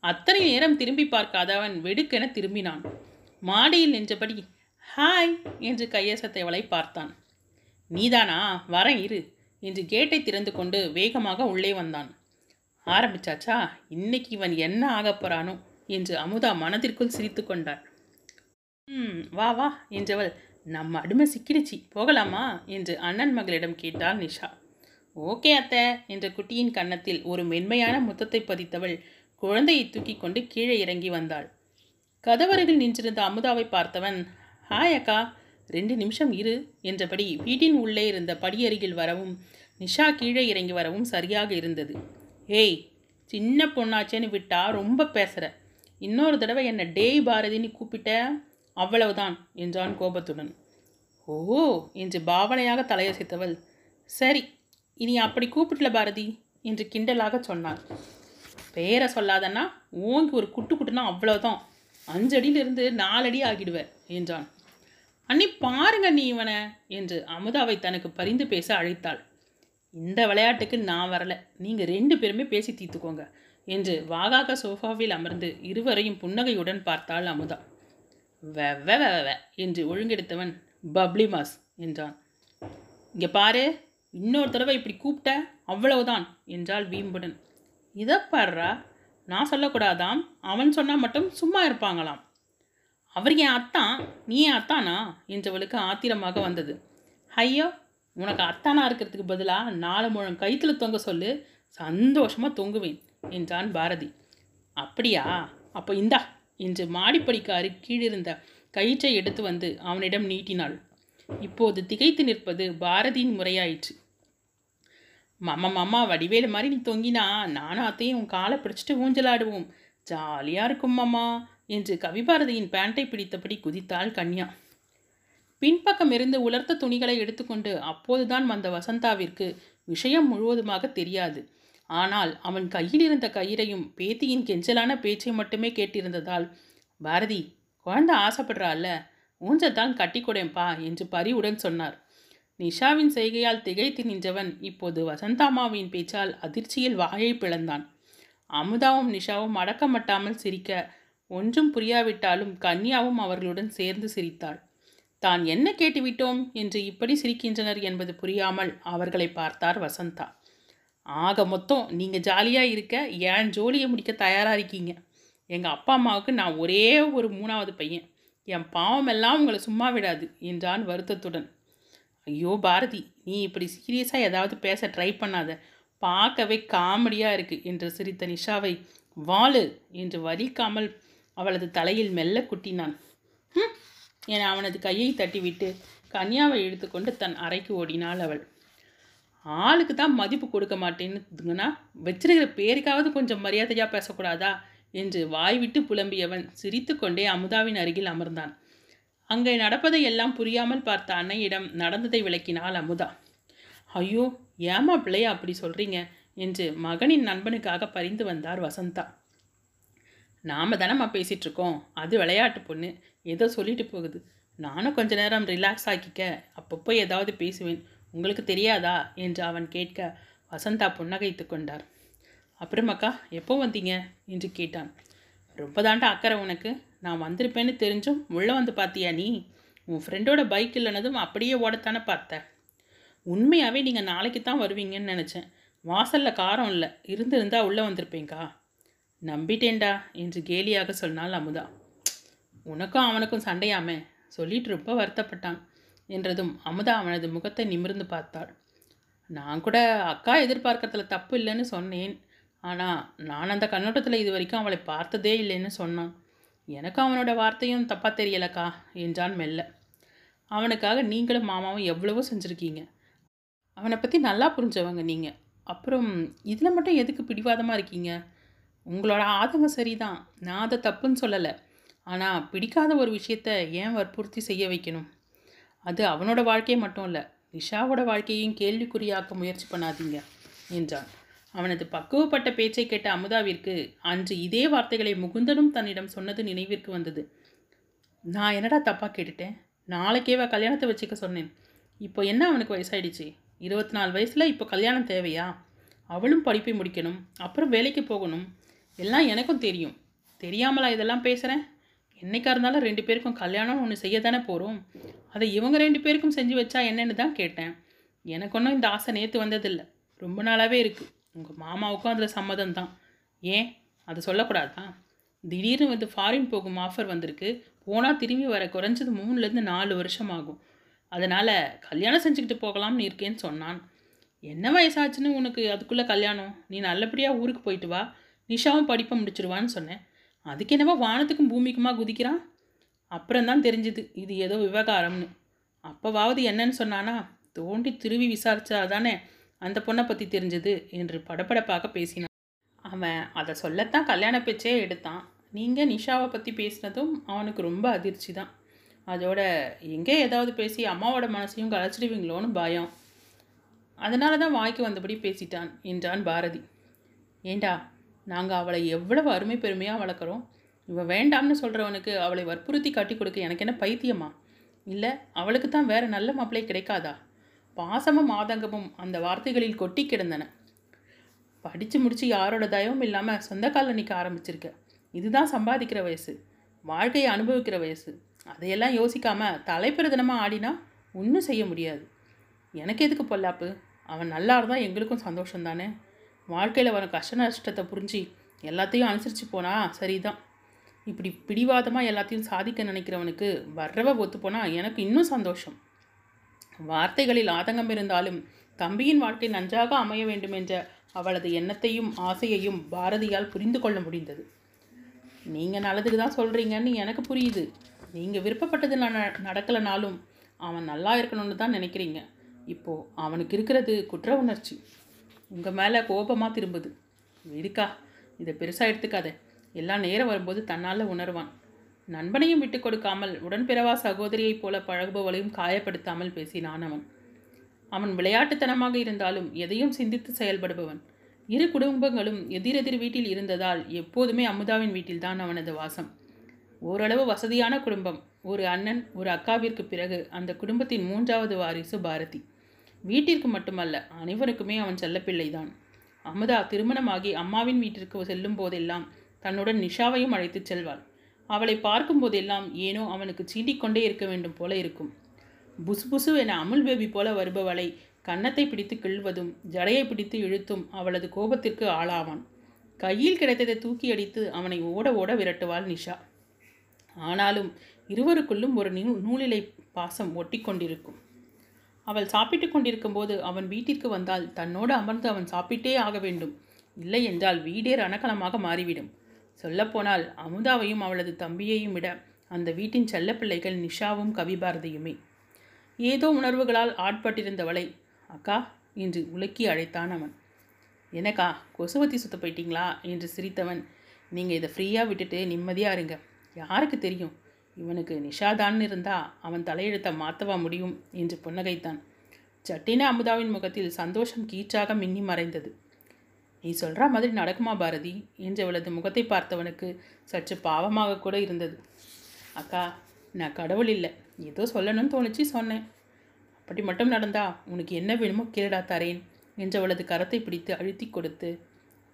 அத்தனை நேரம் திரும்பி பார்க்காத அவன் வெடுக்கென திரும்பினான். மாடியில் நின்றபடி ஹாய் என்று கையசத்தை அவளை பார்த்தான். நீதானா? வரேன் இரு என்று கேட்டை திறந்து கொண்டு வேகமாக உள்ளே வந்தான். ஆரம்பிச்சாச்சா? இன்னைக்கு இவன் என்ன ஆகப் போறானோ என்று அமுதா மனதிற்குள் சிரித்து கொண்டாள். ம் வா வா என்றவள். நம்ம அடிமை சிக்கிடுச்சு. போகலாமா? என்று அண்ணன் மகளிடம் கேட்டாள் நிஷா. ஓகே அத்தை என்ற குட்டியின் கன்னத்தில் ஒரு மென்மையான முத்தத்தை பதித்தவள் குழந்தையை தூக்கி கொண்டு கீழே இறங்கி வந்தாள். கதவருகில் நின்றிருந்த அமுதாவை பார்த்தவன் ஹாய் அக்கா ரெண்டு நிமிஷம் இரு என்றபடி வீட்டின் உள்ளே இருந்த படியருகில் வரவும் நிஷா கீழே இறங்கி வரவும் சரியாக இருந்தது. ஏய் சின்ன பொண்ணாச்சேன்னு விட்டா ரொம்ப பேசுகிற இன்னொரு தடவை என்னை டேய் பாரதின்னு கூப்பிட்ட அவ்வளவுதான் என்றான் கோபத்துடன். ஓ என்று பாவனையாக தலையசைத்தவள். சரி இனி அப்படி கூப்பிட்டல பாரதி என்று கிண்டலாக சொன்னாள். பேரை சொல்லாதன்னா ஓங்கி ஒரு குட்டு குட்டுனா அவ்வளோதான் அஞ்சு அடியிலிருந்து நாலடி ஆகிடுவேன் என்றான். அண்ணி பாருங்க நீ இவனை என்று அமுதாவை தனக்கு பரிந்து பேச அழைத்தாள். இந்த விளையாட்டுக்கு நான் வரல. நீங்கள் ரெண்டு பேருமே பேசி தீர்த்துக்கோங்க. என்று வாகாக சோஃபாவில் அமர்ந்து இருவரையும் புன்னகையுடன் பார்த்தாள் அமுதா. வெவ வெவ என்று ஒழுங்கெடுத்தவன் பப்ளி மாஸ் என்றான். இங்கே பாரு இன்னொரு தடவை இப்படி கூப்பிட்ட அவ்வளவுதான் என்றாள் வீம்புடன். இதை பாடுறா நான் சொல்லக்கூடாதாம் அவன் சொன்னால் மட்டும் சும்மா இருப்பாங்களாம். அவர் என் அத்தான் நீ என் அத்தானா? என்றவளுக்கு ஆத்திரமாக வந்தது. ஐயோ உனக்கு அத்தானா இருக்கிறதுக்கு பதிலாக நாலு முழம் கயிற்றுல தொங்க சொல்லு சந்தோஷமாக தொங்குவேன் என்றான் பாரதி. அப்படியா? அப்போ இந்தா என்று மாடிப்படிக்காரு கீழிருந்த கயிற்றை எடுத்து வந்து அவனிடம் நீட்டினாள். இப்போது திகைத்து நிற்பது பாரதியின் முறையாயிற்று. மாமா மாமா வடிவேலு மாதிரி நீ தொங்கினா நானும் அத்தையும் உன் காலை பிடிச்சிட்டு ஊஞ்சலாடுவோம். ஜாலியாக இருக்கும் மாமா என்று கவிபாரதியின் பேண்டை பிடித்தபடி குதித்தாள் கன்யா. பின்பக்கம் இருந்து உலர்த்த துணிகளை எடுத்துக்கொண்டு அப்போதுதான் வந்த வசந்தாவிற்கு விஷயம் முழுவதுமாக தெரியாது. ஆனால் அவன் கையில் இருந்த கயிறையும் பேத்தியின் கெஞ்சலான பேச்சை மட்டுமே கேட்டிருந்ததால் பாரதி குழந்தை ஆசைப்படுறாள்ல ஊஞ்சத்தான் கட்டி கொடேன்பா என்று பரிவுடன் சொன்னார். நிஷாவின் செய்கையால் திகைத்து நின்றவன் இப்போது வசந்தாமாவின் பேச்சால் அதிர்ச்சியில் வாயை பிளந்தான். அமுதாவும் நிஷாவும் அடக்கமட்டாமல் சிரிக்க ஒன்றும் புரியாவிட்டாலும் கன்யாவும் அவர்களுடன் சேர்ந்து சிரித்தாள். தான் என்ன கேட்டுவிட்டோம் என்று இப்படி சிரிக்கின்றனர் என்பது புரியாமல் அவர்களை பார்த்தார் வசந்தா. ஆக மொத்தம் நீங்கள் ஜாலியாக இருக்க ஏன் ஜோலியை முடிக்க தயாராக இருக்கீங்க? எங்கள் அப்பா அம்மாவுக்கு நான் ஒரே ஒரு மூணாவது பையன். என் பாவம் எல்லாம் உங்களை சும்மா விடாது என்றான் வருத்தத்துடன். ஐயோ பாரதி நீ இப்படி சீரியஸாக ஏதாவது பேச ட்ரை பண்ணாத. பார்க்கவே காமெடியாக இருக்கு என்று சிரித்த நிஷாவை. வாளு என்று வலிக்காமல் அவளது தலையில் மெல்ல குட்டினான். ம் என அவனது கையை தட்டிவிட்டு கன்யாவை இழுத்துக்கொண்டு தன் அறைக்கு ஓடினாள் அவள். ஆளுக்கு தான் மதிப்பு கொடுக்க மாட்டேன்னுங்கன்னா வச்சிருக்கிற பேருக்காவது கொஞ்சம் மரியாதையாக பேசக்கூடாதா? என்று வாய்விட்டு புலம்பியவன் சிரித்துக்கொண்டே அமுதாவின் அருகில் அமர்ந்தான். அங்கே நடப்பதை எல்லாம் புரியாமல் பார்த்த அன்னையிடம் நடந்ததை விளக்கினாள் அமுதா. ஐயோ ஏமா பிள்ளையா அப்படி சொல்கிறீங்க என்று மகனின் நண்பனுக்காக பரிந்து வந்தார் வசந்தா. நாம தானம்மா பேசிகிட்ருக்கோம் அது விளையாட்டு பொண்ணு. ஏதோ சொல்லிட்டு போகுது. நானும் கொஞ்ச நேரம் ரிலாக்ஸ் ஆக்கிக்க அப்பப்போ ஏதாவது பேசுவேன். உங்களுக்கு தெரியாதா? என்று அவன் கேட்க வசந்தா புன்னகைத்து கொண்டார். அப்புறமாக்கா எப்போ வந்தீங்க? என்று கேட்டான். ரொம்ப தாண்டா அக்கறை உனக்கு. நான் வந்திருப்பேன்னு தெரிஞ்சும் உள்ளே வந்து பார்த்தியா நீ? உன் ஃப்ரெண்டோட பைக் இல்லைனதும் அப்படியே ஓடத்தானே பார்த்த. உண்மையாகவே நீங்கள் நாளைக்கு தான் வருவீங்கன்னு நினச்சேன். வாசலில் காரம் இல்லை. இருந்திருந்தா உள்ளே வந்திருப்பேங்க்கா நம்பிட்டேன்டா என்று கேலியாக சொன்னாள் அமுதா. உனக்கும் அவனுக்கும் சண்டையாமே? சொல்லிட்டு ரொம்ப வருத்தப்பட்டான். என்றதும் அமுதா அவனது முகத்தை நிமிர்ந்து பார்த்தாள். நான் கூட அக்கா எதிர்பார்க்கறதுல தப்பு இல்லைன்னு சொன்னேன். ஆனால் நான் அந்த கண்ணோட்டத்தில் இது வரைக்கும் அவளை பார்த்ததே இல்லைன்னு சொன்னான். எனக்கு அவனோட வார்த்தையும் தப்பாக தெரியலக்கா என்றான் மெல்ல. அவனுக்காக நீங்களும் மாமாவும் எவ்வளவோ செஞ்சுருக்கீங்க. அவனை பற்றி நல்லா புரிஞ்சவங்க நீங்கள் அப்புறம் இதில் மட்டும் எதுக்கு பிடிவாதமாக இருக்கீங்க? உங்களோட ஆதங்கம் சரிதான். நான் அதை தப்புன்னு சொல்லலை. ஆனால் பிடிக்காத ஒரு விஷயத்த ஏன் வற்புறுத்தி செய்ய வைக்கணும்? அது அவனோட வாழ்க்கை மட்டும் இல்லை நிஷாவோட வாழ்க்கையையும் கேள்விக்குறியாக்க முயற்சி பண்ணாதீங்க என்றான். அவனது பக்குவப்பட்ட பேச்சை கேட்ட அமுதாவிற்கு அன்று இதே வார்த்தைகளை முகுந்தனும் தன்னிடம் சொன்னது நினைவிற்கு வந்தது. நான் என்னடா தப்பாக கேட்டுட்டேன்? நாளைக்கேவா கல்யாணத்தை வச்சுக்க சொன்னேன்? இப்போ என்ன அவனுக்கு வயசாயிடுச்சு? இருபத்தி நாலு வயசில் இப்போ கல்யாணம் தேவையா? அவளும் படிப்பை முடிக்கணும் அப்புறம் வேலைக்கு போகணும். எல்லாம் எனக்கும் தெரியும். தெரியாமலா இதெல்லாம் பேசுகிறேன் என்னைக்கா இருந்தாலும் ரெண்டு பேருக்கும் கல்யாணம் ஒன்று செய்ய தானே போகிறோம் அதை இவங்க ரெண்டு பேருக்கும் செஞ்சு வச்சா என்னன்னு தான் கேட்டேன். எனக்கு ஒன்றும் இந்த ஆசை நேற்று வந்ததில்லை. ரொம்ப நாளாகவே இருக்குது உங்கள் மாமாவுக்கும் அதில் சம்மதம் தான். ஏன்? அதை சொல்லக்கூடாதா? திடீர்னு வந்து ஃபாரின் போகும் ஆஃபர் வந்திருக்கு. போனால் திரும்பி வர குறைஞ்சது மூணுலேருந்து நாலு வருஷம் ஆகும். அதனால் கல்யாணம் செஞ்சுக்கிட்டு போகலாம்னு இருக்கேன்னு சொன்னான். என்ன வயசாச்சுன்னு உனக்கு அதுக்குள்ளே கல்யாணம்? நீ நல்லபடியாக ஊருக்கு போயிட்டு வா. நிஷாவும் படிப்பை முடிச்சிருவான்னு சொன்னேன். அதுக்கு என்னவோ வானத்துக்கும் பூமிக்குமா குதிக்கிறான் அப்புறம் தான் தெரிஞ்சுது இது ஏதோ விவகாரம்னு. அப்போவாவது என்னன்னு சொன்னானா தோண்டி திருவி விசாரிச்சா தானே அந்த பொண்ணை பற்றி தெரிஞ்சது என்று படபடப்பாக பேசினான். அவன் அதை சொல்லத்தான் கல்யாண பேச்சே எடுத்தான். நீங்கள் நிஷாவை பற்றி பேசினதும் அவனுக்கு ரொம்ப அதிர்ச்சி தான் அதோட எங்கே ஏதாவது பேசி அம்மாவோட மனசையும் கலைச்சிடுவீங்களோன்னு பயம். அதனால தான் வாய்க்கு வந்தபடி பேசிட்டான் என்றான் பாரதி. ஏண்டா நாங்கள் அவளை எவ்வளவு அருமை பெருமையாக வளர்க்குறோம். இவள் வேண்டாம்னு சொல்கிறவனுக்கு அவளை வற்புறுத்தி கட்டி கொடுக்க எனக்கு என்ன பைத்தியமா? இல்லை அவளுக்கு தான் வேற நல்ல மாப்பிள்ளை கிடைக்காதா? பாசமும் ஆதங்கமும் அந்த வார்த்தைகளில் கொட்டி கிடந்தன. படித்து முடித்து யாரோட தயவும் இல்லாமல் சொந்த காலில் நிற்க ஆரம்பிச்சிருக்க. இதுதான் சம்பாதிக்கிற வயசு வாழ்க்கையை அனுபவிக்கிற வயசு. அதையெல்லாம் யோசிக்காமல் தலைப்பிரதனமாக ஆடினா ஒன்றும் செய்ய முடியாது. எனக்கு எதுக்கு பொல்லாப்பு? அவன் நல்லா இருந்தால் எங்களுக்கும் சந்தோஷம் தானே வாழ்க்கையில் வர கஷ்ட நஷ்டத்தை புரிஞ்சு எல்லாத்தையும் அனுசரித்து போனா சரிதான். இப்படி பிடிவாதமாக எல்லாத்தையும் சாதிக்க நினைக்கிறவனுக்கு வர்றவ ஒத்துப்போனால் எனக்கு இன்னும் சந்தோஷம். வார்த்தைகளில் ஆதங்கம் இருந்தாலும் தம்பியின் வாழ்க்கை நன்றாக அமைய வேண்டும் என்ற அவளது எண்ணத்தையும் ஆசையையும் பாரதியால் புரிந்து கொள்ள முடிந்தது. நீங்கள் நல்லதுக்கு தான் சொல்கிறீங்கன்னு எனக்கு புரியுது. நீங்கள் விருப்பப்பட்டது நான் நடக்கலைனாலும் அவன் நல்லா இருக்கணும்னு தான் நினைக்கிறீங்க. இப்போது அவனுக்கு இருக்கிறது குற்ற உணர்ச்சி. உங்கள் மேலே கோபமாக திரும்புது. இருக்கா? இதை பெருசாக எடுத்துக்காத. எல்லாம் நேரம் வரும்போது தன்னால் உணர்வான். நண்பனையும் விட்டு கொடுக்காமல் உடன்பிறவா சகோதரியைப் போல பழகுபவளையும் காயப்படுத்தாமல் பேசினான் அவன். அவன் விளையாட்டுத்தனமாக இருந்தாலும் எதையும் சிந்தித்து செயல்படுபவன். இரு குடும்பங்களும் எதிரெதிர் வீட்டில் இருந்ததால் எப்போதுமே அமுதாவின் வீட்டில்தான் அவனது வாசம். ஓரளவு வசதியான குடும்பம். ஒரு அண்ணன் ஒரு அக்காவிற்கு பிறகு அந்த குடும்பத்தின் மூன்றாவது வாரிசு பாரதி. வீட்டிற்கு மட்டுமல்ல அனைவருக்குமே அவன் செல்லப்பிள்ளைதான். அமுதா திருமணமாகி அம்மாவின் வீட்டிற்கு செல்லும் போதெல்லாம் தன்னுடன் நிஷாவையும் அழைத்துச் செல்வாள். அவளை பார்க்கும் போதெல்லாம் ஏனோ அவனுக்கு சீண்டிக்கொண்டே இருக்க வேண்டும் போல இருக்கும். புசு புசு என அமுல் பேபி போல வருபவளை கன்னத்தை பிடித்து கிள்வதும் ஜடையை பிடித்து இழுத்தும் அவளது கோபத்திற்கு ஆளாவான். கையில் கிடைத்ததை தூக்கி அடித்து அவனை ஓட ஓட விரட்டுவாள் நிஷா. ஆனாலும் இருவருக்குள்ளும் ஒரு நூ நூலிலை பாசம் ஒட்டி கொண்டிருக்கும் அவள் சாப்பிட்டு கொண்டிருக்கும்போது அவன் வீட்டிற்கு வந்தால் தன்னோடு அமர்ந்து அவன் சாப்பிட்டே ஆக வேண்டும். இல்லை என்றால் வீடே ரணக்கலமாக மாறிவிடும். சொல்லப்போனால் அமுதாவையும் அவளது தம்பியையும் விட அந்த வீட்டின் செல்லப்பிள்ளைகள் நிஷாவும் கவிபாரதியுமே. ஏதோ உணர்வுகளால் ஆட்பட்டிருந்தவளை அக்கா என்று உலுக்கி அழைத்தான் அவன். எனக்கா கொசுவத்தி சுத்த போயிட்டீங்களா? என்று சிரித்தவன். நீங்கள் இதை ஃப்ரீயாக விட்டுட்டு நிம்மதியாக இருங்க. யாருக்கு தெரியும்? இவனுக்கு நிஷாதான்னு இருந்தா அவன் தலையெழுத்தை மாற்றவா முடியும் என்று புன்னகைத்தான். சட்டின அமுதாவின் முகத்தில் சந்தோஷம் கீற்றாக மின்னி மறைந்தது. நீ சொல்கிற மாதிரி நடக்குமா பாரதி? என்று அவளது முகத்தை பார்த்தவனுக்கு சற்று பாவமாக கூட இருந்தது. அக்கா நான் கடவுள் இல்லை. ஏதோ சொல்லணும்னு தோணுச்சு சொன்னேன். அப்படி மட்டும் நடந்தா உனக்கு என்ன வேணுமோ கேளடா தரேன் என்று அவளது கரத்தை பிடித்து அழுத்தி கொடுத்து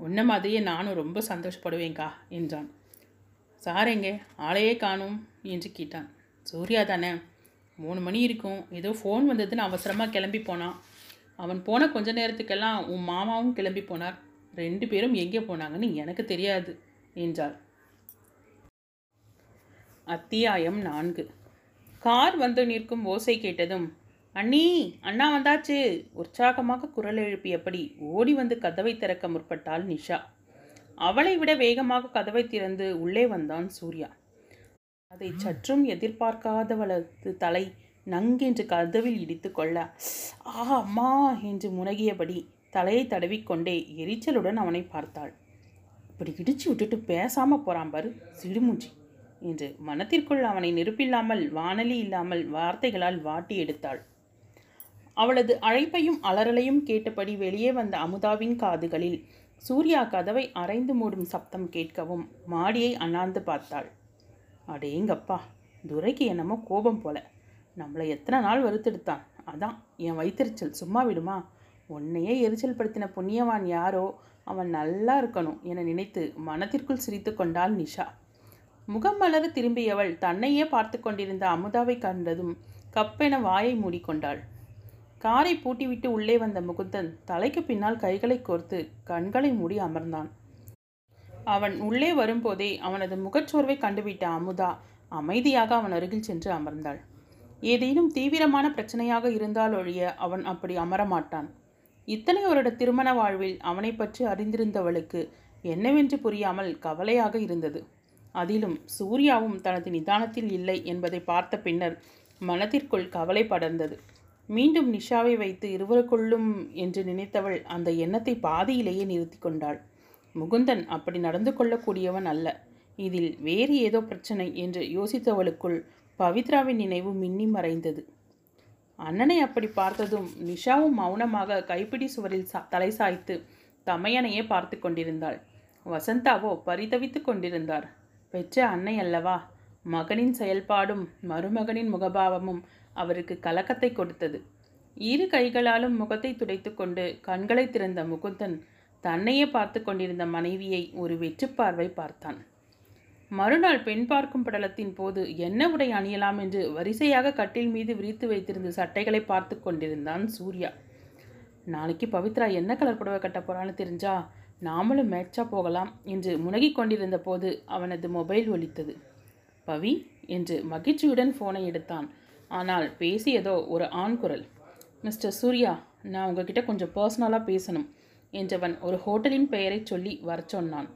உன்ன மாதிரியே நானும் ரொம்ப சந்தோஷப்படுவேங்க்கா என்றான். சாரேங்க ஆளையே காணும். என்று கேட்டான். சூர்யா தானே? மூணு மணி இருக்கும். ஏதோ ஃபோன் வந்ததுன்னு அவசரமாக கிளம்பி போனான் அவன் போன கொஞ்ச நேரத்துக்கெல்லாம் உன் மாமாவும் கிளம்பி போனார். ரெண்டு பேரும் எங்கே போனாங்கன்னு எனக்கு தெரியாது என்றாள். அத்தியாயம் நான்கு. கார் வந்து நிற்கும் ஓசை கேட்டதும் அண்ணி அண்ணா வந்தாச்சு. உற்சாகமாக குரல் எழுப்பியபடி ஓடி வந்து கதவை திறக்க முற்பட்டாள் நிஷா. அவளை விட வேகமாக கதவை திறந்து உள்ளே வந்தான் சூர்யா. அதை சற்றும் எதிர்பார்க்காதவளது தலை நங்கென்று கதவில் இடித்து கொள்ள ஆ அம்மா என்று முனகியபடி தலையை தடவிக்கொண்டே எரிச்சலுடன் அவனை பார்த்தாள். இப்படி இடிச்சு விட்டுட்டு பேசாம போறான் பாரு சிடுமூஞ்சி என்று மனத்திற்குள் அவனை நெருப்பில்லாமல் வானலி இல்லாமல் வார்த்தைகளால் வாட்டி எடுத்தாள். அவளது அழைப்பையும் அலறலையும் கேட்டபடி வெளியே வந்த அமுதாவின் காதுகளில் சூர்யா கதவை அரைந்து மூடும் சப்தம் கேட்கவும் மாடியை அண்ணாந்து பார்த்தாள். அடேங்கப்பா துரைக்கு என்னமோ கோபம் போல. நம்மளை எத்தனை நாள் வறுத்தெடுத்தான். அதான் என் வயிற்றுச்சல் சும்மா விடுமா? உன்னையே எரிச்சல் படுத்தின புண்ணியவான் யாரோ? அவன் நல்லா இருக்கணும் என நினைத்து மனத்திற்குள் சிரித்து கொண்டாள் நிஷா. முகம் மலர திரும்பியவள் தன்னையே பார்த்து கொண்டிருந்த அமுதாவை கண்டதும் கப்பென வாயை மூடிக்கொண்டாள். காரை பூட்டிவிட்டு உள்ளே வந்த முகுந்தன் தலைக்கு பின்னால் கைகளை கோர்த்து கண்களை மூடி அமர்ந்தான். அவன் உள்ளே வரும்போதே அவனது முகச்சோர்வை கண்டுவிட்ட அமுதா அமைதியாக அவன் அருகில் சென்று அமர்ந்தாள். ஏதேனும் தீவிரமான பிரச்சனையாக இருந்தால் ஒழிய அவன் அப்படி அமரமாட்டான். இத்தனை வருட திருமண வாழ்வில் அவனை பற்றி அறிந்திருந்தவளுக்கு என்னவென்று புரியாமல் கவலையாக இருந்தது. அதிலும் சூர்யாவும் தனது நிதானத்தில் இல்லை என்பதை பார்த்த பின்னர் மனதிற்குள் கவலை படர்ந்தது. மீண்டும் நிஷாவை வைத்து இருவருக்குள்ளும் என்று நினைத்தவள் அந்த எண்ணத்தை பாதியிலேயே நிறுத்தி கொண்டாள். முகுந்தன் அப்படி நடந்து கொள்ளக்கூடியவன் அல்ல. இதில் வேறு ஏதோ பிரச்சனை என்று யோசித்தவளுக்குள் பவித்ராவின் நினைவு மின்னி மறைந்தது. அண்ணனை அப்படி பார்த்ததும் நிஷாவும் மௌனமாக கைப்பிடி சுவரில் தலை சாய்த்து தமையனையே பார்த்து கொண்டிருந்தாள். வசந்தாவோ பரிதவித்து கொண்டிருந்தார். பெற்ற அன்னை அல்லவா? மகனின் செயல்பாடும் மருமகனின் முகபாவமும் அவருக்கு கலக்கத்தை கொடுத்தது. இரு கைகளாலும் முகத்தை துடைத்து கொண்டு கண்களை திறந்த முகுந்தன் தன்னையே பார்த்து கொண்டிருந்த மனைவியை ஒரு வெற்றுப்பார்வை பார்த்தான். மறுநாள் பெண் பார்க்கும் படலத்தின் போது என்ன உடை அணியலாம் என்று வரிசையாக கட்டில் மீது விரித்து வைத்திருந்த சட்டைகளை பார்த்து கொண்டிருந்தான் சூர்யா. நாளைக்கு பவித்ரா என்ன கலர் புடவை கட்ட போறான்னு தெரிஞ்சா நாமளும் மேட்சா போகலாம் என்று முனகிக் கொண்டிருந்த போது அவனது மொபைல் ஒலித்தது. பவி என்று மகிழ்ச்சியுடன் ஃபோனை எடுத்தான். ஆனால் பேசியதோ ஒரு ஆண் குரல். மிஸ்டர் சூர்யா நான் உங்ககிட்ட கொஞ்சம் பர்சனலாக பேசணும். என்றவன் ஒரு ஹோட்டலின் பெயரை சொல்லி வரச் சொன்னான்.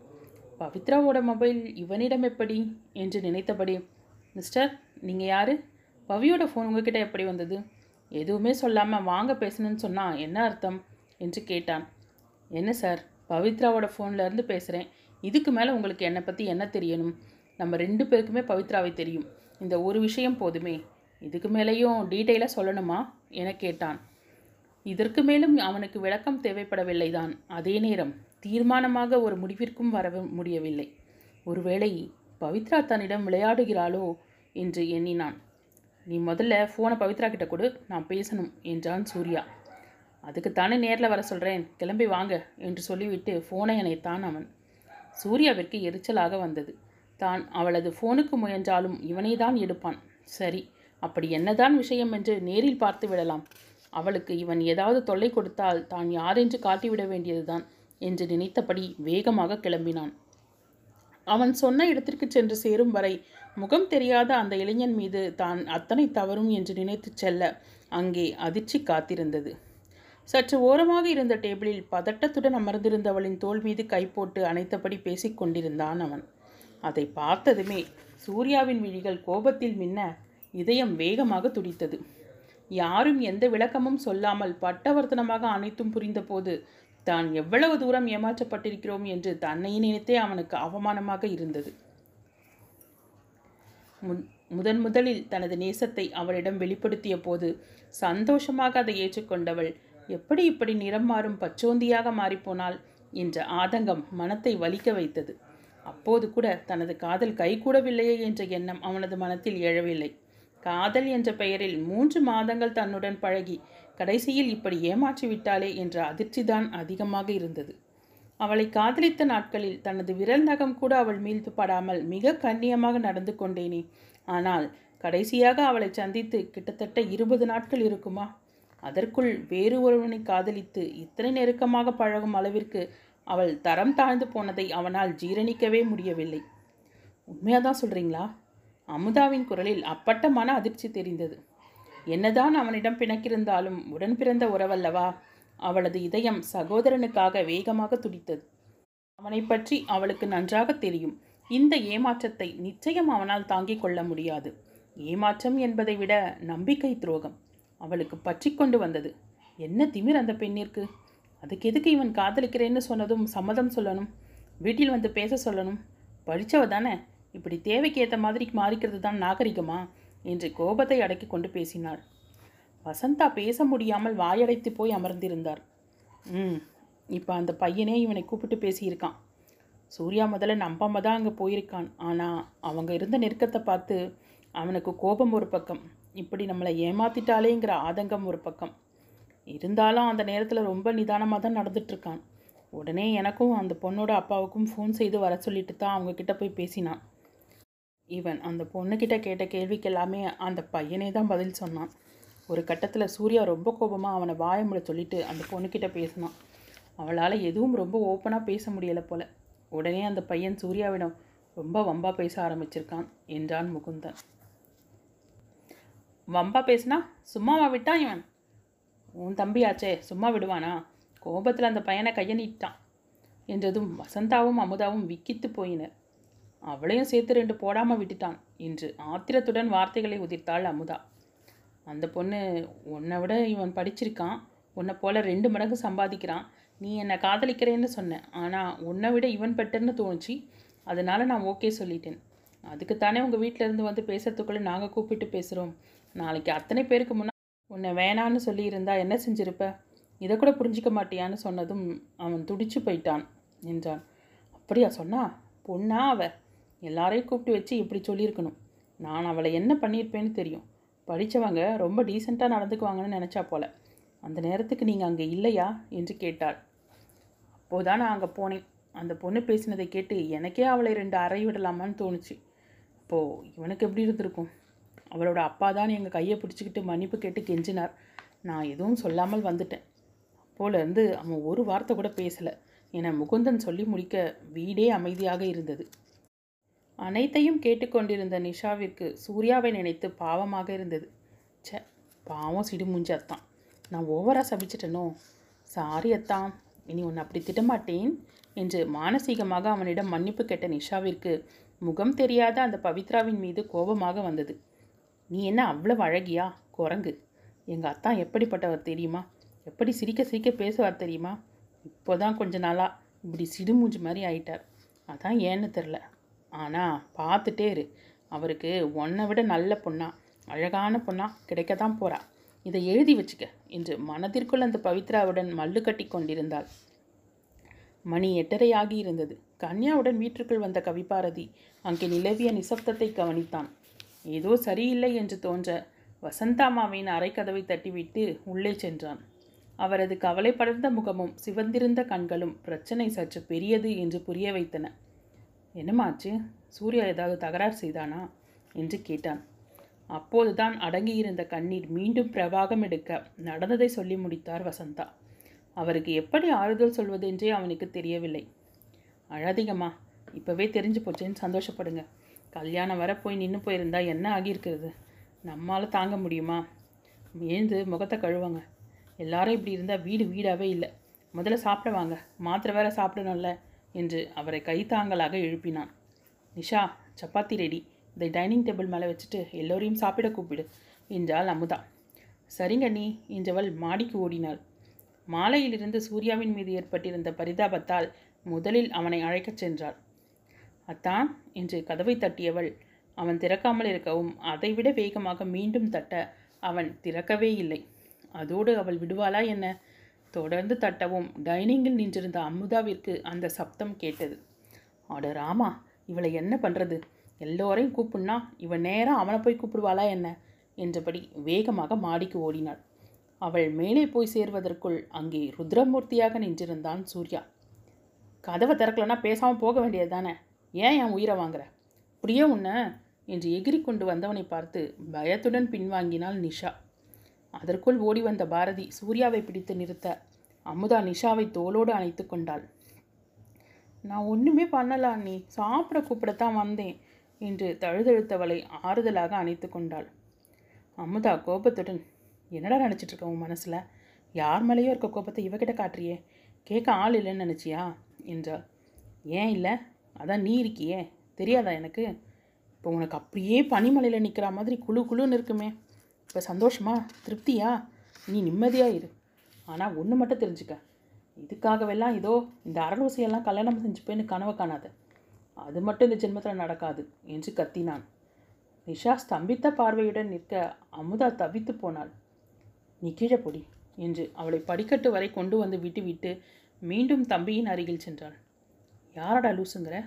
பவித்ராவோட மொபைல் இவனிடம் எப்படி? என்று நினைத்தபடி மிஸ்டர் நீங்கள் யார்? பவியோட ஃபோன் உங்ககிட்ட எப்படி வந்தது? எதுவுமே சொல்லாமல் வாங்க பேசணும்னு சொன்னால் என்ன அர்த்தம்? என்று கேட்டான். என்ன சார் பவித்ராவோட ஃபோன்லேருந்து பேசுகிறேன் இதுக்கு மேலே உங்களுக்கு என்னை பற்றி என்ன தெரியணும்? நம்ம ரெண்டு பேருக்குமே பவித்ராவை தெரியும். இந்த ஒரு விஷயம் போதுமே. இதுக்கு மேலேயும் டீட்டெயிலாக சொல்லணுமா? என கேட்டான். இதற்கு மேலும் அவனுக்கு விளக்கம் தேவைப்படவில்லைதான். அதே நேரம் தீர்மானமாக ஒரு முடிவிற்கும் வர முடியவில்லை. ஒருவேளை பவித்ரா தன்னிடம் விளையாடுகிறாளோ என்று எண்ணினான். நீ முதல்ல ஃபோனை பவித்ரா கிட்ட கொடு நான் பேசணும் என்றான் சூர்யா. அதுக்குத்தானே நேரில் வர சொல்கிறேன் கிளம்பி வாங்க என்று சொல்லிவிட்டு ஃபோனை அணைத்தான் அவன். சூர்யாவிற்கு எரிச்சலாக வந்தது. தான் அவளது ஃபோனுக்கு முயன்றாலும் இவனே தான் எடுப்பான். சரி அப்படி என்னதான் விஷயம் என்று நேரில் பார்த்து விடலாம். அவளுக்கு இவன் ஏதாவது தொல்லை கொடுத்தால் தான் யாரென்று காட்டிவிட வேண்டியதுதான் என்று நினைத்தபடி வேகமாக கிளம்பினான். அவன் சொன்ன இடத்திற்கு சென்று சேரும் வரை முகம் தெரியாத அந்த இளைஞன் மீது தான் அத்தனை தவறும் என்று நினைத்து செல்ல அங்கே அதிர்ச்சி காத்திருந்தது. சற்று ஓரமாக இருந்த டேபிளில் பதட்டத்துடன் அமர்ந்திருந்தவளின் தோள் மீது கை போட்டு அணைத்தபடி பேசிக் கொண்டிருந்தான் அவன். அதை பார்த்ததுமே சூர்யாவின் விழிகள் கோபத்தில் மின்ன இதயம் வேகமாக துடித்தது. யாரும் எந்த விளக்கமும் சொல்லாமல் பட்டவர்த்தனமாக அனைத்தும் புரிந்தபோது தான் எவ்வளவு தூரம் ஏமாற்றப்பட்டிருக்கிறோம் என்று தன்னை நினைத்தே அவனுக்கு அவமானமாக இருந்தது. முன்- முதன் முதலில் தனது நேசத்தை அவளிடம் வெளிப்படுத்திய போது சந்தோஷமாக அதை ஏற்றுக்கொண்டவள் எப்படி இப்படி நிறம் மாறும் பச்சோந்தியாக மாறிப்போனாள் என்ற ஆதங்கம் மனத்தை வலிக்க வைத்தது. அப்போது கூட தனது காதல் கைகூடவில்லையே என்ற எண்ணம் அவனது மனத்தில் எழவில்லை. காதல் என்ற பெயரில் மூன்று மாதங்கள் தன்னுடன் பழகி கடைசியில் இப்படி ஏமாற்றிவிட்டாளே என்ற அதிர்ச்சிதான் அதிகமாக இருந்தது. அவளை காதலித்த நாட்களில் தனது விரல் நகம் கூட அவள் மீது படாமல் மிக கண்ணியமாக நடந்து கொண்டேனே. ஆனால் கடைசியாக அவளை சந்தித்து கிட்டத்தட்ட இருபது நாட்கள் இருக்குமா? அதற்குள் வேறு ஒருவனை காதலித்து இத்தனை நெருக்கமாக பழகும் அளவிற்கு அவள் தரம் தாழ்ந்து போனதை அவனால் ஜீரணிக்கவே முடியவில்லை. உண்மையாக தான் சொல்கிறீங்களா அமுதாவின் குரலில் அப்பட்டமான அதிர்ச்சி தெரிந்தது. என்னதான் அவனிடம் பிணக்கிருந்தாலும் உடன் பிறந்த உறவல்லவா? அவளது இதயம் சகோதரனுக்காக வேகமாக துடித்தது. அவனை பற்றி அவளுக்கு நன்றாக தெரியும். இந்த ஏமாற்றத்தை நிச்சயம் அவனால் தாங்கிக் கொள்ள முடியாது. ஏமாற்றம் என்பதை விட நம்பிக்கை துரோகம். அவளுக்கு பற்றி கொண்டு வந்தது. என்ன திமிர் அந்த பெண்ணிற்கு? அதுக்கு எதுக்கு இவன் காதலிக்கிறேன்னு சொன்னதும் சம்மதம் சொல்லணும். வீட்டில் வந்து பேச சொல்லணும். படித்தவ தானே? இப்படி தேவைக்கு ஏற்ற மாதிரி மாறிக்கிறது தான் நாகரிகமா? என்று கோபத்தை அடக்கி கொண்டு பேசினாள். வசந்தா பேச முடியாமல் வாயடைத்து போய் அமர்ந்திருந்தார். ம் இப்போ அந்த பையனே இவனை கூப்பிட்டு பேசியிருக்கான். சூர்யா முதல்ல நம்பாம தான் அங்கே போயிருக்கான். ஆனால் அவங்க இருந்த நெருக்கத்தை பார்த்து அவனுக்கு கோபம் ஒரு பக்கம். இப்படி நம்மளை ஏமாத்திட்டாலேங்கிற ஆதங்கம் ஒரு பக்கம். இருந்தாலும் அந்த நேரத்தில் ரொம்ப நிதானமாக தான் நடந்துட்டுருக்கான் உடனே எனக்கும் அந்த பொண்ணோட அப்பாவுக்கும் ஃபோன் செய்து வர சொல்லிட்டு தான் அவங்கக்கிட்ட போய் பேசினான். இவன் அந்த பொண்ணுக்கிட்ட கேட்ட கேள்விக்கு எல்லாமே அந்த பையனே தான் பதில் சொன்னான். ஒரு கட்டத்தில் சூர்யா ரொம்ப கோபமாக அவனை வாயமுட சொல்லிட்டு அந்த பொண்ணுக்கிட்ட பேசினான். அவளால் எதுவும் ரொம்ப ஓப்பனாக பேச முடியலை போல. உடனே அந்த பையன் சூர்யாவிடம் ரொம்ப வம்பா பேச ஆரம்பிச்சிருக்கான் என்றான் முகுந்தன். வம்பா பேசினா சும்மாவா விட்டான் இவன்? உன் தம்பியாச்சே சும்மா விடுவானா? கோபத்தில் அந்த பையனை கையை நீட்டான் என்றதும் வசந்தாவும் அமுதாவும் விக்கித்து போயினர் அவளையும் சேர்த்து ரெண்டு போடாமல் விட்டுட்டான் என்று ஆத்திரத்துடன் வார்த்தைகளை உதிர்த்தாள் அமுதா. அந்த பொண்ணு உன்னை விட இவன் படிச்சிருக்கான். உன்னை போல ரெண்டு மடங்கு சம்பாதிக்கிறான். நீ என்னை காதலிக்கிறேன்னு சொன்னேன் ஆனால் உன்னை விட இவன் பெட்டர்னு தோணுச்சு. அதனால் நான் ஓகே சொல்லிட்டேன். அதுக்குத்தானே உங்கள் வீட்டில் இருந்து வந்து பேசுறதுக்குள்ளே நாங்கள் கூப்பிட்டு பேசுகிறோம் நாளைக்கு அத்தனை பேருக்கு முன்னாடி உன்னை வேணான்னு சொல்லியிருந்தா என்ன செஞ்சிருப்ப? இதை கூட புரிஞ்சிக்க மாட்டியான்னு சொன்னதும் அவன் துடிச்சு போயிட்டான் என்றான். அப்படியா சொன்னா? பொண்ணா அவள் எல்லாரையும் கூப்பிட்டு வச்சு இப்படி சொல்லியிருக்கணும். நான் அவளை என்ன பண்ணியிருப்பேன்னு தெரியும். படித்தவங்க ரொம்ப டீசெண்டாக நடந்துக்குவாங்கன்னு நினச்சா போல. அந்த நேரத்துக்கு நீங்கள் அங்கே இல்லையா? என்று கேட்டாள். அப்போதான் நான் அங்கே போனேன். அந்த பொண்ணு பேசினதை கேட்டு எனக்கே அவளை ரெண்டு அறை விடலாமான்னு தோணுச்சு. அப்போது இவனுக்கு எப்படி இருந்திருக்கும்? அவளோட அப்பா தான் எங்கள் கையை பிடிச்சிக்கிட்டு மன்னிப்பு கேட்டு கெஞ்சினார். நான் எதுவும் சொல்லாமல் வந்துட்டேன். அப்போலேருந்து அவன் ஒரு வார்த்தை கூட பேசலை. என முகுந்தன் சொல்லி முடிக்க வீடே அமைதியாக இருந்தது. அனைத்தையும் கேட்டுக்கொண்டிருந்த நிஷாவிற்கு சூர்யாவை நினைத்து பாவமாக இருந்தது. சே பாவம் சிடுமுஞ்சி அத்தான். நான் ஓவராக சபிச்சிட்டனோ? சாரி அத்தான் இனி உன்னை அப்படி திட்டமாட்டேன் என்று மானசீகமாக அவனிடம் மன்னிப்பு கேட்ட நிஷாவிற்கு முகம் தெரியாத அந்த பவித்ராவின் மீது கோபமாக வந்தது. நீ என்ன அவ்வளவு அழகியா? குரங்கு. எங்கள் அத்தான் எப்படிப்பட்டவர் தெரியுமா? எப்படி சிரிக்க சிரிக்க பேசுவார் தெரியுமா? இப்போதான் கொஞ்ச நாளாக இப்படி சிடுமூஞ்சி மாதிரி ஆயிட்டார். அதான் ஏன்னு தெரில. ஆனால் பார்த்துட்டே இரு. அவருக்கு உன்னை விட நல்ல பொண்ணா அழகான பொண்ணா கிடைக்க தான் போறா. இதை எழுதி வச்சுக்க. என்று மனதிற்குள் அந்த பவித்ராவுடன் மல்லு கட்டி கொண்டிருந்தாள். மணி எட்டரையாகி இருந்தது கன்யாவுடன் வீட்டிற்குள் வந்த கவிபாரதி அங்கே நிலவிய நிசப்தத்தை கவனித்தான். ஏதோ சரியில்லை என்று தோன்ற வசந்தாமாவின் அரைக்கதவை தட்டிவிட்டு உள்ளே சென்றான். அவரது கவலை படர்ந்த முகமும் சிவந்திருந்த கண்களும் பிரச்சனை சற்று பெரியது என்று புரிய வைத்தன. என்னமாச்சு? சூர்யா ஏதாவது தகராறு செய்தானா? என்று கேட்டான். அப்போதுதான் அடங்கியிருந்த கண்ணீர் மீண்டும் பிரவாகம் எடுக்க நடந்ததை சொல்லி முடித்தார் வசந்தா. அவருக்கு எப்படி ஆறுதல் சொல்வதென்றே அவனுக்கு தெரியவில்லை. அழாதீங்கம்மா இப்போவே தெரிஞ்சு போச்சேன்னு சந்தோஷப்படுங்க. கல்யாணம் வர போய் நின்று போயிருந்தா என்ன ஆகியிருக்கிறது? நம்மால் தாங்க முடியுமா? ஏந்து முகத்தை கழுவாங்க. எல்லாரும் இப்படி இருந்தால் வீடு வீடாகவே இல்லை. முதல்ல சாப்பிட வாங்க. மாத்திரை வேற சாப்பிடணும்ல. என்று அவரை கைத்தாங்கலாக எழுப்பினான். நிஷா சப்பாத்தி ரெடி இதை டைனிங் டேபிள் மேலே வச்சுட்டு எல்லோரையும் சாப்பிட கூப்பிடு என்றாள் அமுதா. சரிங்க நீ என்றவள் மாடிக்கு ஓடினாள். மாலையிலிருந்து சூர்யாவின் மீது ஏற்பட்டிருந்த பரிதாபத்தால் முதலில் அவனை அழைக்கச் சென்றாள். அத்தான் என்று கதவை தட்டியவள் அவன் திறக்காமல் இருக்கவும் அதைவிட வேகமாக மீண்டும் தட்ட அவன் திறக்கவே இல்லை. அதோடு அவள் விடுவாளா என்ன? தொடர்ந்து தட்டவும் டைனிங்கில் நின்றிருந்த அமுதாவிற்கு அந்த சப்தம் கேட்டது. அட ராமா இவளை என்ன பண்ணுறது எல்லோரையும் கூப்பிடுனா இவன் நேராக அவனை போய் கூப்பிடுவாளா என்ன? என்றபடி வேகமாக மாடிக்கு ஓடினாள். அவள் மேலே போய் சேர்வதற்குள் அங்கே ருத்ரமூர்த்தியாக நின்றிருந்தான் சூர்யா. கதவை திறக்கலன்னா பேசாமல் போக வேண்டியது தானே? ஏன் என் உயிரை வாங்குற? அப்படியே உன்ன? என்று எகிரி கொண்டு வந்தவனை பார்த்து பயத்துடன் பின்வாங்கினாள் நிஷா. அதற்குள் ஓடி வந்த பாரதி சூர்யாவை பிடித்து நிறுத்த அமுதா நிஷாவை தோளோடு அணைத்து கொண்டாள். நான் ஒன்றுமே பண்ணல அண்ணி. சாப்பிட கூப்பிடத்தான் வந்தேன் என்று தழுதழுத்தவளை ஆறுதலாக அணைத்து கொண்டாள். அமுதா கோபத்துடன் என்னடா நினச்சிட்டு இருக்க உன் மனசில்? யார் மேலேயோ இருக்க கோபத்தை இவகிட்ட காட்டுறியே? கேட்க ஆள் இல்லைன்னு நினச்சியா? என்றாள். ஏன் இல்லை? அதான் நீ இருக்கியே. தெரியாதா எனக்கு? இப்போ உனக்கு அப்படியே பனிமலையில் நிற்கிற மாதிரி குழு குழுன்னு இருக்குமே. இப்போ சந்தோஷமா? திருப்தியா? நீ நிம்மதியாக இரு. ஆனால் ஒன்று மட்டும் தெரிஞ்சுக்க. இதுக்காகவெல்லாம் இதோ இந்த அரலூசையெல்லாம் கல்யாணம் செஞ்சுப்பேன்னு கனவு காணாத. அது மட்டும் இந்த ஜென்மத்தில் நடக்காது என்று கத்தினான். நிஷா ஸ்தம்பித்த பார்வையுடன் நிற்க அமுதா தவித்து போனாள். நீ கீழே பொடி என்று அவளை படிக்கட்டு வரை கொண்டு வந்து விட்டுவிட்டு மீண்டும் தம்பியின் அருகில் சென்றாள். யாரடா லூசுங்கிற?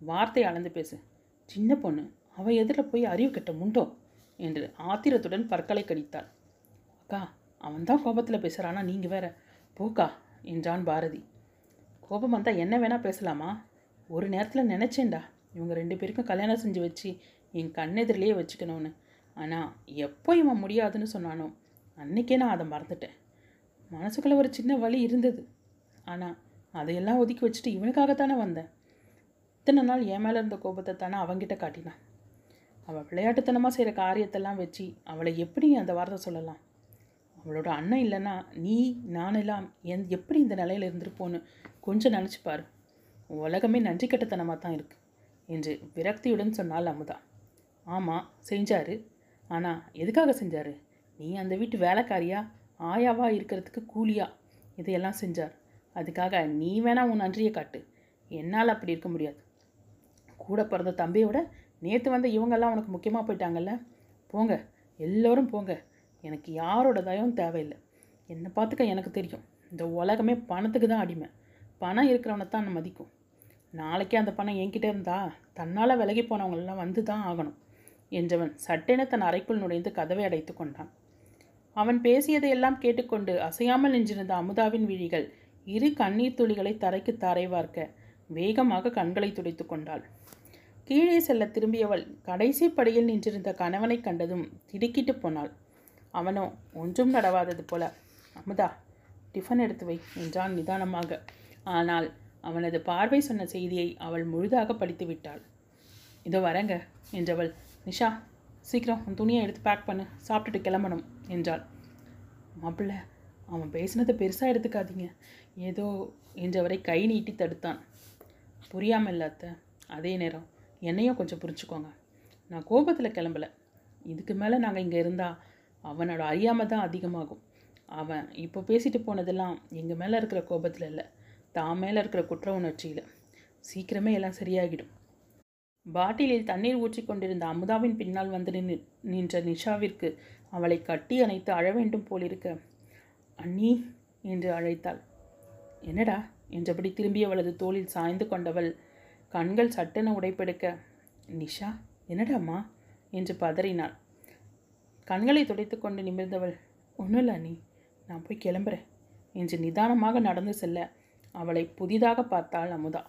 வார்த்தை அளந்து பேசு. சின்ன பொண்ணு அவள் எதிரில் போய் அறிவு கட்ட முண்டோ? என்று ஆத்திரத்துடன் பற்களை கடித்தாள். அக்கா அவன்தான் கோபத்தில் பேசுகிறானா நீங்கள் வேற. போக்கா என்றான் பாரதி. கோபம் வந்தால் என்ன வேணால் பேசலாமா? ஒரு நேரத்தில் நினச்சேன்டா. இவங்க ரெண்டு பேருக்கும் கல்யாணம் செஞ்சு வச்சு என் கண்ணெதிரிலேயே வச்சுக்கணும்னு. ஆனால் எப்போ இவன் முடியாதுன்னு சொன்னானோ அன்னைக்கே நான் அதை மறந்துட்டேன். மனசுக்குள்ளே ஒரு சின்ன வலி இருந்தது. ஆனால் அதையெல்லாம் ஒதுக்கி வச்சுட்டு இவனுக்காகத்தானே வந்தேன். இத்தனை நாள் என் மேலே இருந்த கோபத்தை தானே அவங்கிட்ட காட்டினான். அவள் விளையாட்டுத்தனமாக செய்கிற காரியத்தெல்லாம் வச்சு அவளை எப்படி அந்த வார்த்தை சொல்லலாம்? அவளோட அண்ணன் இல்லைன்னா நீ நானெல்லாம் என் எப்படி இந்த நிலையில் இருந்திருப்போன்னு கொஞ்சம் நினச்சி உலகமே நன்றி கட்டத்தனமாக தான் இருக்குது என்று விரக்தியுடன் சொன்னாள் அமுதா. ஆமாம் செஞ்சாரு. ஆனால் எதுக்காக செஞ்சார்? நீ அந்த வீட்டு வேலைக்காரியா? ஆயாவாக இருக்கிறதுக்கு கூலியா? இதையெல்லாம் செஞ்சார். அதுக்காக நீ வேணா உன் நன்றியை காட்டு. என்னால் அப்படி இருக்க முடியாது. கூட பிறந்த தம்பியோட நேற்று வந்த இவங்கெல்லாம் உனக்கு முக்கியமாக போயிட்டாங்கல்ல? போங்க எல்லோரும் போங்க. எனக்கு யாரோட தயவும் தேவையில்லை. என்னை பார்த்துக்க எனக்கு தெரியும். இந்த உலகமே பணத்துக்கு தான் அடிமை. பணம் இருக்கிறவனை தான் மதிக்கும். நாளைக்கே அந்த பணம் என்கிட்ட இருந்தா தன்னால் விலகி போனவங்களெல்லாம் வந்து தான் ஆகணும் என்றவன் சட்டென தன் அறைக்குள் நுழைந்து கதவை அடைத்து கொண்டான். அவன் பேசியதையெல்லாம் கேட்டுக்கொண்டு அசையாமல் நின்றிருந்த அமுதாவின் விழிகள் இரு கண்ணீர் துளிகளை தரைக்கு தரை வார்க்க வேகமாக கண்களை துடைத்து கொண்டாள். கீழே செல்ல திரும்பியவள் கடைசி படியில் நின்றிருந்த கணவனை கண்டதும் திடுக்கிட்டு போனாள். அவனோ ஒன்றும் நடவாதது போல. அமுதா டிஃபன் எடுத்து வை என்றான் நிதானமாக. ஆனால் அவனது பார்வை சொன்ன செய்தியை அவள் முழுதாக படித்து விட்டாள். இதோ வரங்க என்றவள். நிஷா சீக்கிரம் உன் துணியை எடுத்து பேக் பண்ணு. சாப்பிட்டுட்டு கிளம்பணும் என்றாள். மாப்பிள்ள அவன் பேசினதை பெருசாக எடுத்துக்காதீங்க. ஏதோ என்றவரை கை நீட்டி தடுத்தான். புரியாமல் இல்லாத்த அதே நேரம். என்னையும் கொஞ்சம் புரிஞ்சுக்கோங்க. நான் கோபத்தில் கிளம்பல. இதுக்கு மேலே நாங்கள் இங்கே இருந்தால் அவனோட அறியாமை தான் அதிகமாகும். அவன் இப்போ பேசிட்டு போனதெல்லாம் எங்கள் மேலே இருக்கிற கோபத்தில் இல்லை. தான் மேலே இருக்கிற குற்ற உணர்ச்சியில். சீக்கிரமே எல்லாம் சரியாகிடும். பாட்டிலில் தண்ணீர் ஊற்றி கொண்டிருந்த அமுதாவின் பின்னால் வந்து நின் நின்ற நிஷாவிற்கு அவளை கட்டி அணைத்து அழ வேண்டும் போலிருக்க. அண்ணி என்று அழைத்தாள். என்னடா? என்றபடி திரும்பி அவளது தோளில் சாய்ந்து கொண்டவள் கண்கள் சட்டென உடைப்பெடுக்க நிஷா என்னடாம்மா? என்று பதறினாள். கண்களை துடைத்து கொண்டு நிமிர்ந்தவள் ஒன்றும் இல்லை அண்ணி நான் போய் கிளம்புறேன் என்று நிதானமாக நடந்து செல்ல அவளை புதிதாக பார்த்தாள் அமுதா.